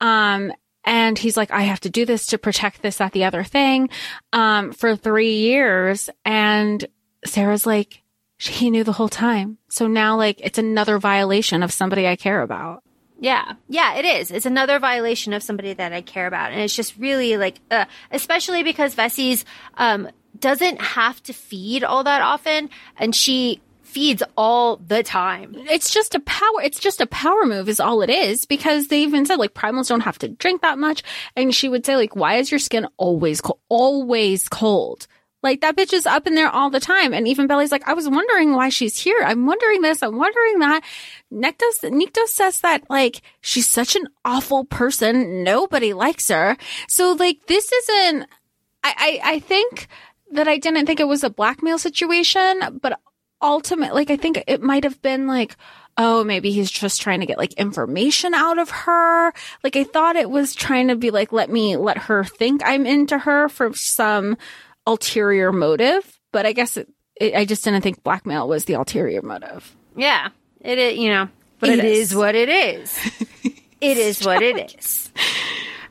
um, and he's like, I have to do this to protect this, that, the other thing, um, for three years. And Sera's like, he knew the whole time. So now like it's another violation of somebody I care about. Yeah. Yeah, it is. It's another violation of somebody that I care about. And it's just really like, uh, especially because Veses, um, doesn't have to feed all that often and she feeds all the time. It's just a power, it's just a power move is all it is because they even said like primals don't have to drink that much. And she would say like, why is your skin always cold? Always cold. Like that bitch is up in there all the time. And even Bele's like, I was wondering why she's here. I'm wondering this. I'm wondering that. Nyktos, Nyktos says that like she's such an awful person. Nobody likes her. So like this isn't, I, I, I think that I didn't think it was a blackmail situation, but ultimately, like I think it might have been like, oh, maybe he's just trying to get like information out of her. Like I thought it was trying to be like, let me let her think I'm into her for some ulterior motive, but I guess it, it, I just didn't think blackmail was the ulterior motive. Yeah, it. you know, but it, it is. is what it is. it is what it is.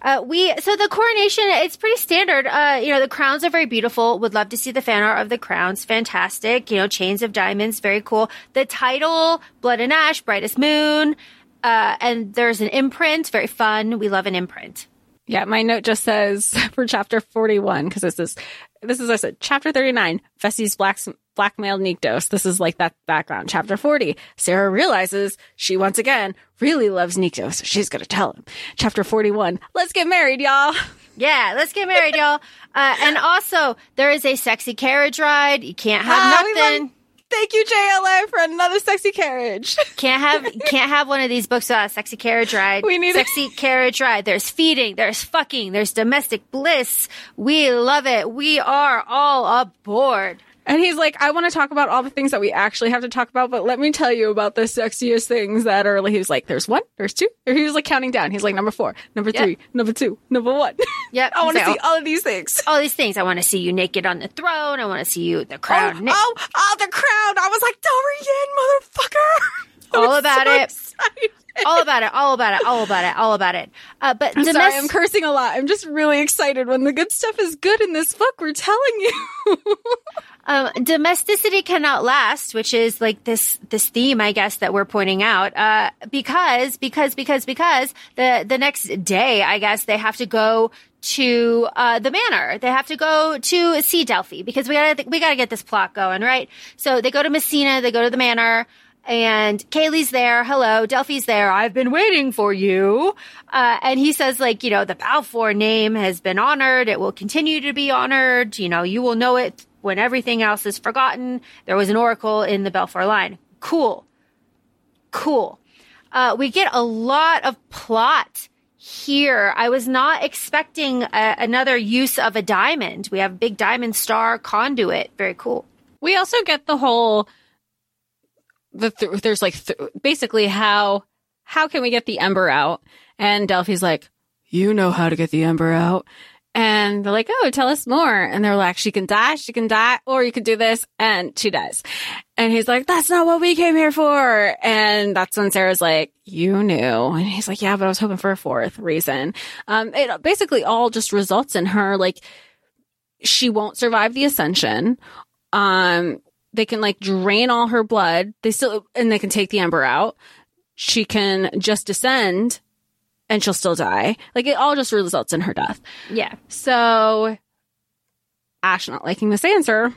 Uh, we so the coronation it's pretty standard. Uh, you know the crowns are very beautiful. Would love to see the fan art of the crowns. Fantastic. You know chains of diamonds, very cool. The title, Blood and Ash, Brightest Moon, uh, and there's an imprint, very fun. We love an imprint. Yeah, my note just says for chapter 41, because this is, this is, I said, chapter 39, Veses blacks, blackmailed Nyktos. This is like that background. Chapter 40, Sera realizes she once again really loves Nyktos. She's going to tell him. Chapter 41, let's get married, y'all. Yeah, let's get married, y'all. Uh, and also, there is a sexy carriage ride. You can't have ah, nothing. Thank you, JLA, for another sexy carriage. Can't have can't have one of these books without a sexy carriage ride. We need sexy a- carriage ride. There's feeding, there's fucking, there's domestic bliss. We love it. We are all aboard. And he's like, I want to talk about all the things that we actually have to talk about, but let me tell you about the sexiest things that are. He was like, there's one, there's two. Or he was like counting down. He's like, number four, number three, yep. number two, number one. Yep. I want to see all of these things. All these things. I want to see you naked on the throne. I want to see you the crown. Oh, na- oh, oh, the crown. I was like, Dorian, motherfucker. all about so it. Excited. all about it, all about it, all about it, all about it. Uh, but I'm sorry, I'm cursing a lot. I'm just really excited when the good stuff is good in this book. We're telling you. Um, domesticity cannot last, which is like this this theme, I guess, that we're pointing out. Uh, because because because because the the next day, I guess they have to go to uh, the manor. They have to go to see Delfai because we gotta we gotta get this plot going, right? So they go to Messina. They go to the manor. And Kayleigh's there. Hello. Delfai's there. I've been waiting for you. Uh, and he says, like, you know, the Balfour name has been honored. It will continue to be honored. You know, you will know it when everything else is forgotten. There was an oracle in the Balfour line. Cool. Cool. Uh, we get a lot of plot here. I was not expecting a, another use of a diamond. We have big diamond star conduit. Very cool. We also get the whole the th- there's like th- basically how how can we get the ember out? And Delfai's like, you know how to get the ember out. And they're like, oh, tell us more. And they're like, she can die, she can die, or you can do this. And she dies. And he's like, that's not what we came here for. And that's when Sera's like, you knew. And he's like, yeah, but I was hoping for a fourth reason. Um, it basically all just results in her like, she won't survive the ascension. Um, they can like drain all her blood. They still, and they can take the ember out. She can just descend and she'll still die. Like it all just results in her death. Yeah. So Ash not liking this answer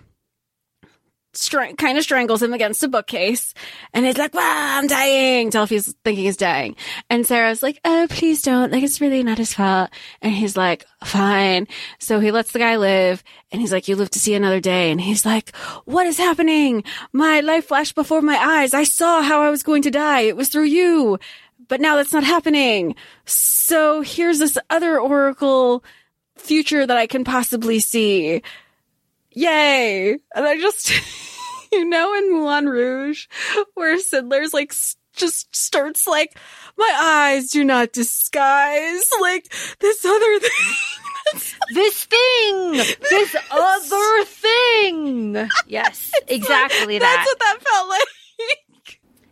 str- kind of strangles him against a bookcase and he's like, wow, I'm dying. Delfai's thinking he's dying. And Sera's like, oh, please don't. Like, it's really not his fault. And he's like, fine. So he lets the guy live and he's like, you live to see another day. And he's like, what is happening? My life flashed before my eyes. I saw how I was going to die. It was through you. But now that's not happening. So here's this other oracle future that I can possibly see yay. And I just, you know, in Moulin Rouge, where Zidler's like, just starts like, my eyes do not disguise, like, this other thing. this thing! This other thing! Yes, exactly That's that. what that felt like.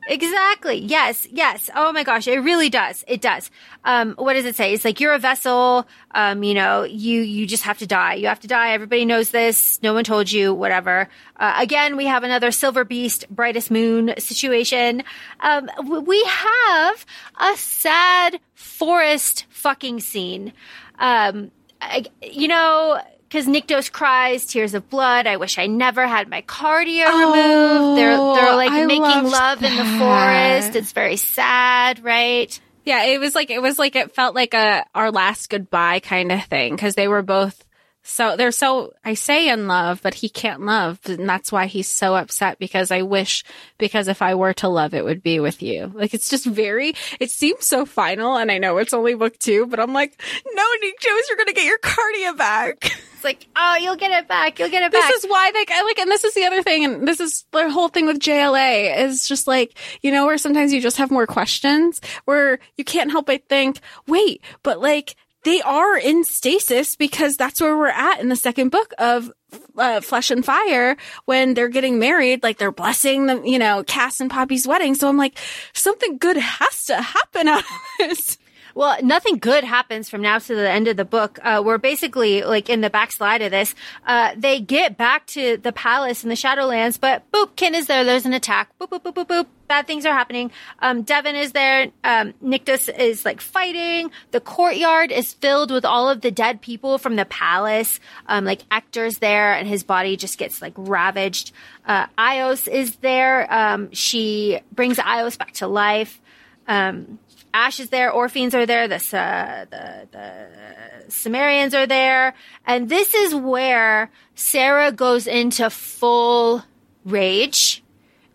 Exactly. Yes. Yes. Oh my gosh. It really does. It does. Um, what does it say? It's like you're a vessel. Um, you know, you, you just have to die. You have to die. Everybody knows this. No one told you, whatever. Uh, again, we have another silver beast, brightest moon situation. Um, we have a sad forest fucking scene. Um, I, you know, because Nyktos cries tears of blood. I wish I never had my kardia removed. They're oh, they're like Oh, I making love in the forest. It's very sad, right? Yeah, it was like, it was like, it felt like a, our last goodbye kind of thing. Cause they were both so, they're so, I say in love, but he can't love. And that's why he's so upset because I wish, because if I were to love, it would be with you. Like it's just very, it seems so final. And I know it's only book two, but I'm like, no, Nick Jones, you're going to get your kardia back. It's like, oh, you'll get it back. You'll get it back. This is why like, I like, and this is the other thing, and this is the whole thing with JLA is just like, you know, where sometimes you just have more questions, where you can't help but think, wait, but like, they are in stasis because that's where we're at in the second book of uh, Flesh and Fire when they're getting married, like they're blessing the, you know, Cas and Poppy's wedding. So I'm like, something good has to happen out of this. Well, nothing good happens from now to the end of the book. Uh, we're basically like in the backslide of this. Uh, they get back to the palace in the Shadowlands, but boop, Kyn is there. There's an attack. Boop, boop, boop, boop, boop. Bad things are happening. Um, Devon is there. Um, Nyktos is like fighting. The courtyard is filled with all of the dead people from the palace. Um, like Ector's there and his body just gets like ravaged. Uh, Aios is there. Um, she brings Aios back to life. Um, Ash is there, Orphans are there, the, uh, the, the Sumerians are there. And this is where Sera goes into full rage.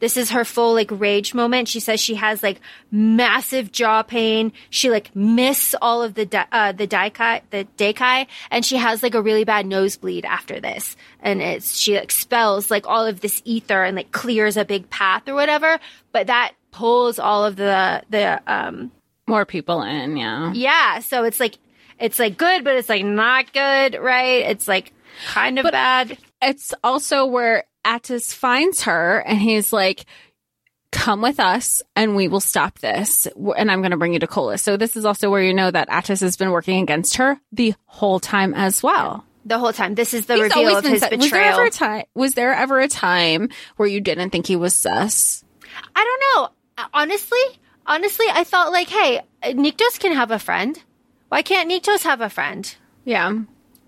This is her full like rage moment. She says she has like massive jaw pain. She like miss all of the uh, the dakkai, the dakkai, and she has like a really bad nosebleed after this. And it's she expels like all of this ether and like clears a big path or whatever. But that pulls all of the the um More people in, yeah. yeah. So it's like it's like good, but it's like not good, right? It's like kind of But- bad. it's also where Attes finds her and he's like, come with us and we will stop this. And I'm going to bring you to Cola. So this is also where you know that Attes has been working against her the whole time as well. The whole time. This is the He's reveal of his sus- Was there betrayal. ever a time, was there ever a time where you didn't think he was sus? I don't know. Honestly, honestly, I thought like, hey, Nyktos can have a friend. Why can't Nyktos have a friend? Yeah.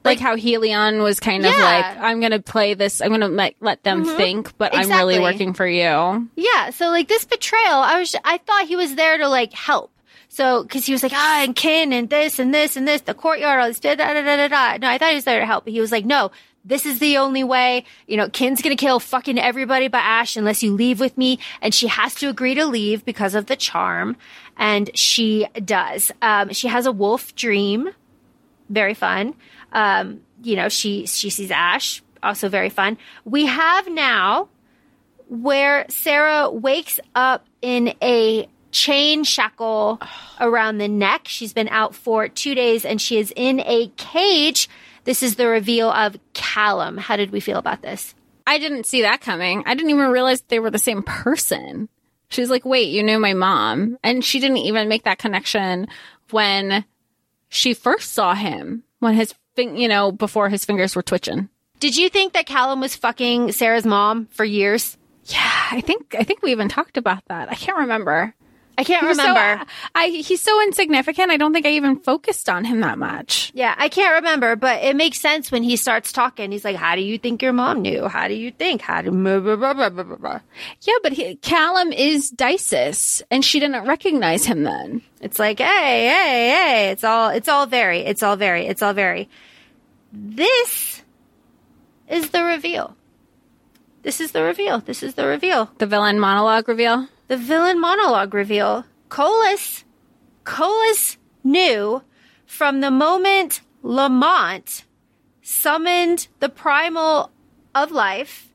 Like, how Helion was kind of like, I'm going to play this, I'm going to let, let them think, but I'm really working for you. Yeah. So like this betrayal, I was, I thought he was there to like help. So, cause he was like, ah, and kin and this and this and this, the courtyard, all this, da da da da da da. No, I thought he was there to help. But he was like, no, this is the only way. You know, Kyn's gonna kill fucking everybody but Ash unless you leave with me. And she has to agree to leave because of the charm. And she does. Um, she has a wolf dream. Very fun. Um, you know, she, she sees Ash. Also very fun. We have now where Sera wakes up in a chain shackle around the neck. She's been out for two days and she is in a cage. This is the reveal of Callum. How did we feel about this? I didn't see that coming. I didn't even realize they were the same person. She's like, wait, you knew my mom. And she didn't even make that connection when she first saw him, when his, fin- you know, before his fingers were twitching. Did you think that Callum was fucking Sera's mom for years? Yeah, I think, I think we even talked about that. I can't remember. I can't He was so- remember. I, he's so insignificant. I don't think I even focused on him that much. yeah, I can't remember, but it makes sense when he starts talking. He's like, "How do you think your mom knew? How do you think? How do?" Blah, blah, blah, blah, blah, blah." Yeah, but he, Callum is Dyses, and she didn't recognize him then. It's like, hey, hey, hey. It's all, it's all very, it's all very, it's all very. This is the reveal. This is the reveal. This is the reveal. The villain monologue reveal. The villain monologue reveal. Kolis, Kolis knew from the moment Lamont summoned the primal of life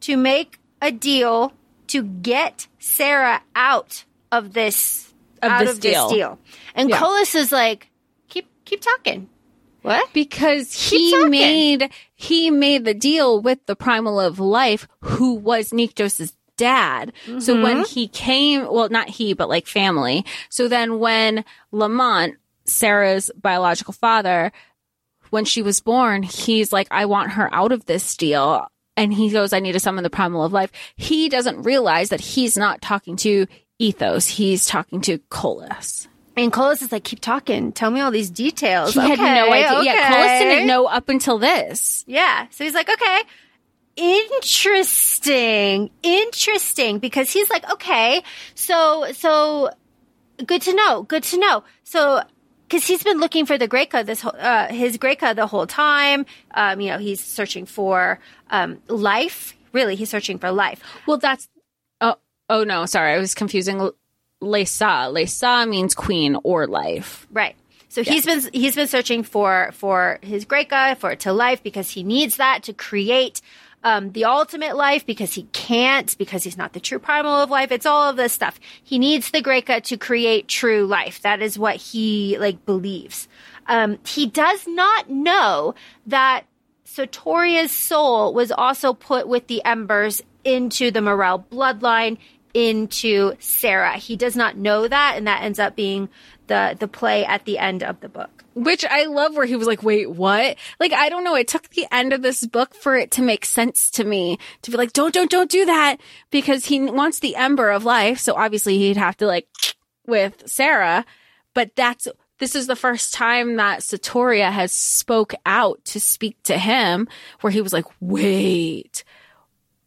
to make a deal to get Sera out of this Of out this of deal. this deal. And Yeah. Kolis is like, keep keep talking. What? because he made he made the deal with the primal of life who was Nyktos's dad. So when mm-hmm. he came, well not he but like family. So then when Lamont, Sera's biological father, when she was born, he's like I want her out of this deal. And he goes, I need to summon the primal of life. He doesn't realize that he's not talking to Eythos. He's talking to Kolis. And Kolis is like, keep talking. Tell me all these details. He had no Okay, idea. Yeah, okay. Kolis didn't know up until this. Yeah. So he's like, okay, interesting, interesting, because he's like, okay, so, so good to know, good to know. So, cause he's been looking for the graeca this whole, uh, his graeca the whole time. Um, you know, he's searching for, um, life. Really, he's searching for life. Well, that's oh oh no, sorry, I was confusing. liessa, liessa means queen or life. Right. So he's been he's been searching for for his graeca for to life because he needs that to create um, the ultimate life because he can't because he's not the true primal of life. It's all of this stuff. He needs the graeca to create true life. That is what he like believes. Um, he does not know that Sotoria's soul was also put with the embers into the Mierel bloodline into Sera. He does not know that, and that ends up being the the play at the end of the book. Which I love where he was like, wait, what? Like, I don't know. It took the end of this book for it to make sense to me to be like, don't, don't, don't do that because he wants the ember of life. So obviously he'd have to like with Sera, but that's, this is the first time that Sotoria has spoke out to speak to him where he was like, wait,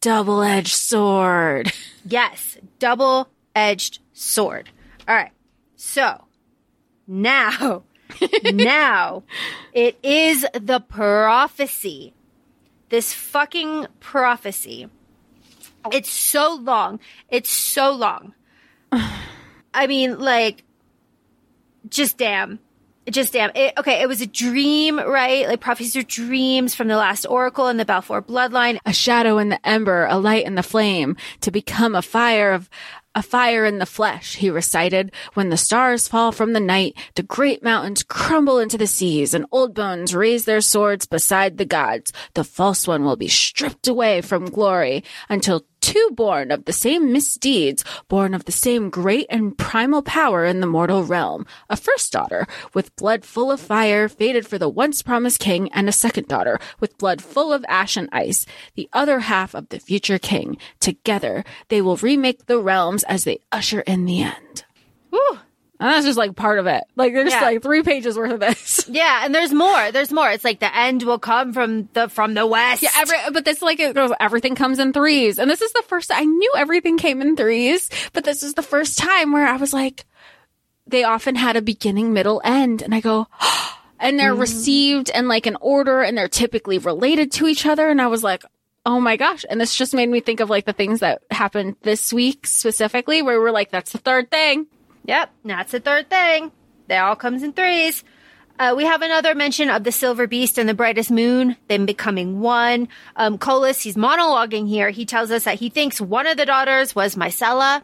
double edged sword. Yes, double edged sword. All right, so now, now it is the prophecy. This fucking prophecy. It's so long. It's so long. I mean, like, just damn. Just damn. It, okay, it was a dream, right? Like prophecies are dreams from the last oracle and the Balfour bloodline. a shadow in the ember, a light in the flame, to become a fire of a fire in the flesh, he recited. When the stars fall from the night, the great mountains crumble into the seas, and old bones raise their swords beside the gods. The false one will be stripped away from glory until two born of the same misdeeds, born of the same great and primal power in the mortal realm. A first daughter, with blood full of fire, fated for the once promised king, and a second daughter, with blood full of ash and ice, the other half of the future king. Together, they will remake the realms as they usher in the end. And that's just like part of it. Like there's Yeah. like three pages worth of this. Yeah, and there's more. There's more. It's like the end will come from the from the west. Yeah, every, but this like it goes, everything comes in threes. And this is the first, I knew everything came in threes, but this is the first time where I was like, they often had a beginning, middle, end. And I go, and they're mm-hmm. received in like an order and they're typically related to each other. And I was like, oh my gosh. And this just made me think of like the things that happened this week specifically where we're like, that's the third thing. Yep, that's the third thing. They all comes in threes. Uh, we have another mention of the Silver Beast and the Brightest Moon, them becoming one. Um, Kolis, he's monologuing here. He tells us that he thinks one of the daughters was Mycella,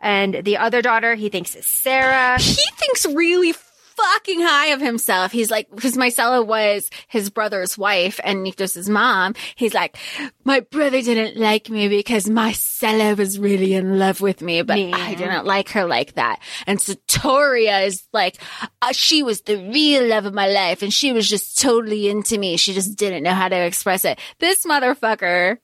and the other daughter he thinks is Sera. He thinks really fucking high of himself. He's like, because Mycella was his brother's wife and Nyktos' mom. He's like, my brother didn't like me because Mycella was really in love with me, but Yeah. I didn't like her like that. And Sotoria is like, uh, she was the real love of my life and she was just totally into me. She just didn't know how to express it. This motherfucker,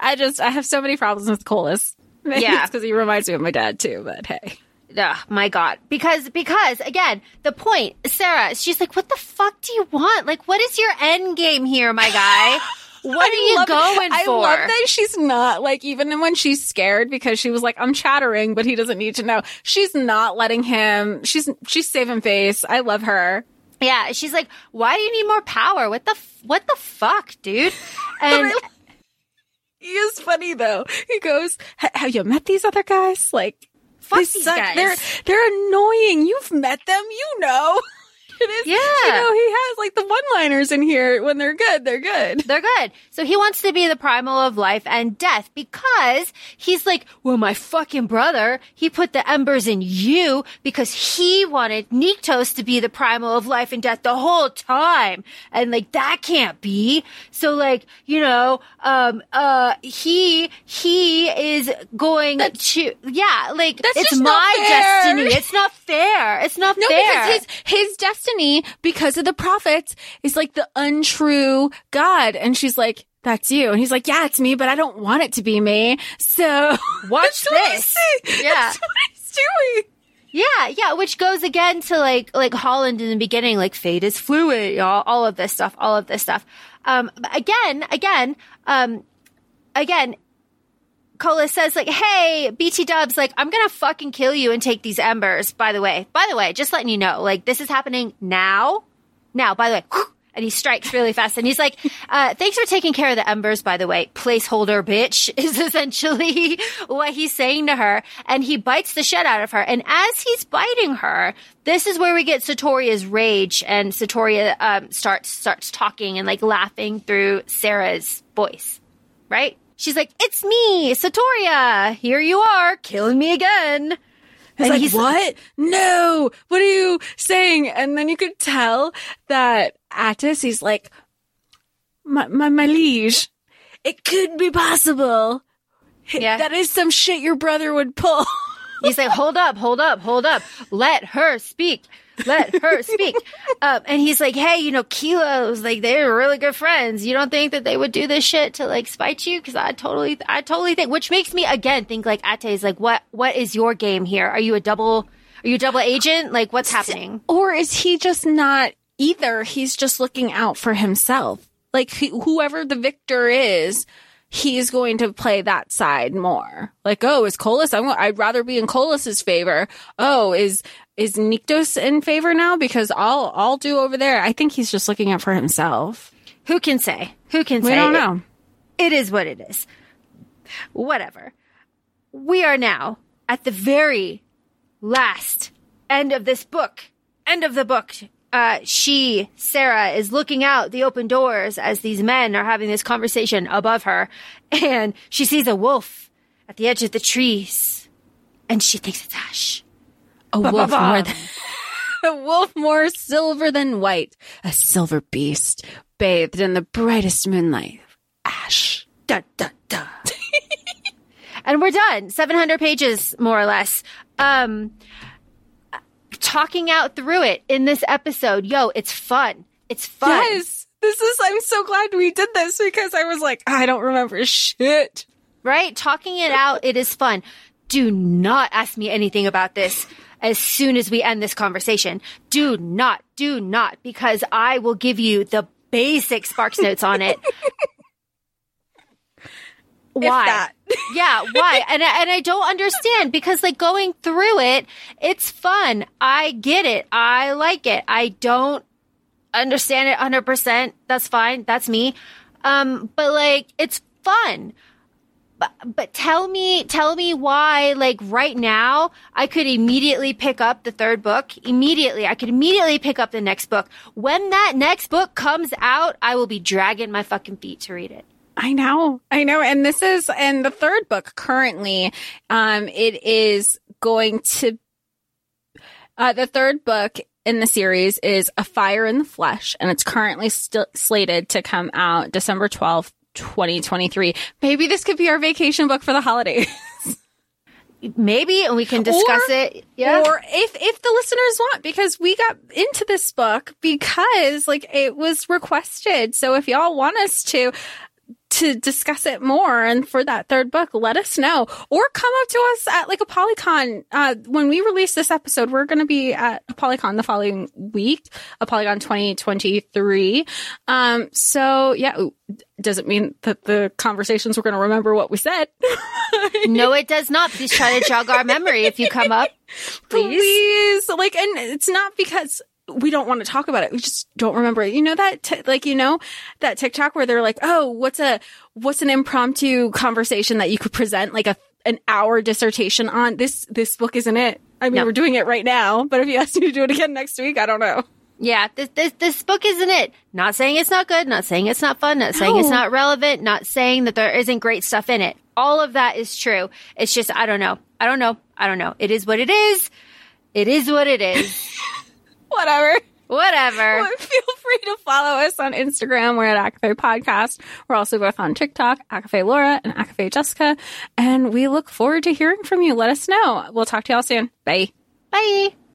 I just, I have so many problems with Kolis. Maybe Yeah. because he reminds me of my dad too, but hey. Ugh, my God. Because, because again, the point, Sera, she's like, what the fuck do you want? Like, what is your end game here, my guy? What are you love- going I for? love that she's not like even when she's scared because she was like I'm chattering, but he doesn't need to know. She's not letting him. She's she's saving face. I love her. Yeah, she's like, why do you need more power? What the, what the fuck, dude? And He is funny though. He goes, "Have you met these other guys? Like, Fuck they these suck. guys." They're they're annoying. You've met them. You know." It is, Yeah. You know, he has like the one-liners in here. When they're good, they're good. They're good. So he wants to be the primal of life and death because he's like, well, my fucking brother, he put the embers in you because he wanted Nyktos to be the primal of life and death the whole time. And like, that can't be. So like, you know, um, uh, he, he is going to, yeah, like, That's it's my destiny. It's not fair. It's not fair. No, fair. because his his destiny, because of the prophets, is like the untrue God. And she's like, "That's you," and he's like, "Yeah, it's me, but I don't want it to be me." So Watch this. Yeah. that's what he's doing. Yeah, yeah, which goes again to like like Holland in the beginning, like fate is fluid, y'all, all of this stuff, all of this stuff. Um again, again, um again, Cola says like, "Hey, BT Dubs, like I'm gonna fucking kill you and take these embers." By the way, by the way, just letting you know, like this is happening now. Now, by the way, and he strikes really fast, and he's like, uh, "Thanks for taking care of the embers." By the way, placeholder bitch is essentially what he's saying to her, and he bites the shit out of her. And as he's biting her, this is where we get Sotoria's rage, and Sotoria um, starts starts talking and like laughing through Sera's voice, right? She's like, "It's me, Sotoria. Here you are, killing me again." He's And like, he's- "What? No! What are you saying?" And then you could tell that Attes, he's like, "My my, my liege, it could be possible. Yeah. That is some shit your brother would pull." He's like, hold up, hold up, hold up. Let her speak. Let her speak. um, and he's like, hey, you know, Kolis, like, they're really good friends. You don't think that they would do this shit to like spite you? Cause I totally, I totally think, which makes me again think like Ate is like, what, what is your game here? Are you a double, are you a double agent? Like what's happening? Or is he just not either? He's just looking out for himself. Like he, whoever the victor is, he's going to play that side more. Like, oh, is Kolis? I'm, I'd rather be in Kolis's favor. Oh, is is Nyktos in favor now? Because I'll I'll do over there. I think he's just looking out for himself. Who can say? Who can We say? don't It- know. it is what it is. Whatever. We are now at the very last end of this book. End of the book. Uh, she, Sera, is looking out the open doors as these men are having this conversation above her, and she sees a wolf at the edge of the trees, and she thinks it's Ash. A wolf ba. more than a wolf more silver than white, a silver beast bathed in the brightest moonlight. Ash. Dun, dun, dun. and we're done. 700 pages, more or less. Um, talking out through it in this episode. Yo, it's fun. It's fun. Yes. This is, I'm so glad we did this because I was like, I don't remember shit. Right? Talking it out, it is fun. Do not ask me anything about this as soon as we end this conversation. Do not, do not, because I will give you the basic Sparks notes on it. Why? yeah, why? And I, and I don't understand because like going through it, it's fun. I get it. I like it. I don't understand it 100%. That's fine. That's me. Um, but like, it's fun. But, but tell me, tell me why, like right now, I could immediately pick up the third book. Immediately. I could immediately pick up the next book. When that next book comes out, I will be dragging my fucking feet to read it. I know, I know. And this is, and the third book currently, um, it is going to, uh, the third book in the series is A Fire in the Flesh, and it's currently slated to come out December 12th, 2023. Maybe this could be our vacation book for the holidays. Maybe, and we can discuss Or- it. Yeah. Or if if the listeners want, because we got into this book because like it was requested. So if y'all want us to to discuss it more and for that third book, let us know. Or come up to us at like a Polycon. Uh, when we release this episode, we're going to be at a Polycon the following week, a Polygon 2023. Um, so yeah, doesn't mean that the conversations we're going to remember what we said. no, it does not. Please try to jog our memory if you come up. Please. please. Like, and it's not because we don't want to talk about it. We just don't remember. it. You know that, t- like, you know, that TikTok where they're like, oh, what's a, what's an impromptu conversation that you could present like a, an hour dissertation on? This, this book isn't it. I mean, No. we're doing it right now, but if you ask me to do it again next week, I don't know. Yeah, this, this this book isn't it. Not saying it's not good, not saying it's not fun, not saying it's not relevant, not saying that there isn't great stuff in it. All of that is true. It's just I don't know. I don't know. I don't know. It is what it is. It is what it is. Whatever. Whatever. But feel free to follow us on Instagram. We're at ACOFAE Podcast. We're also both on TikTok, ACOFAE Laura and ACOFAE Jessica. And we look forward to hearing from you. Let us know. We'll talk to y'all soon. Bye. Bye.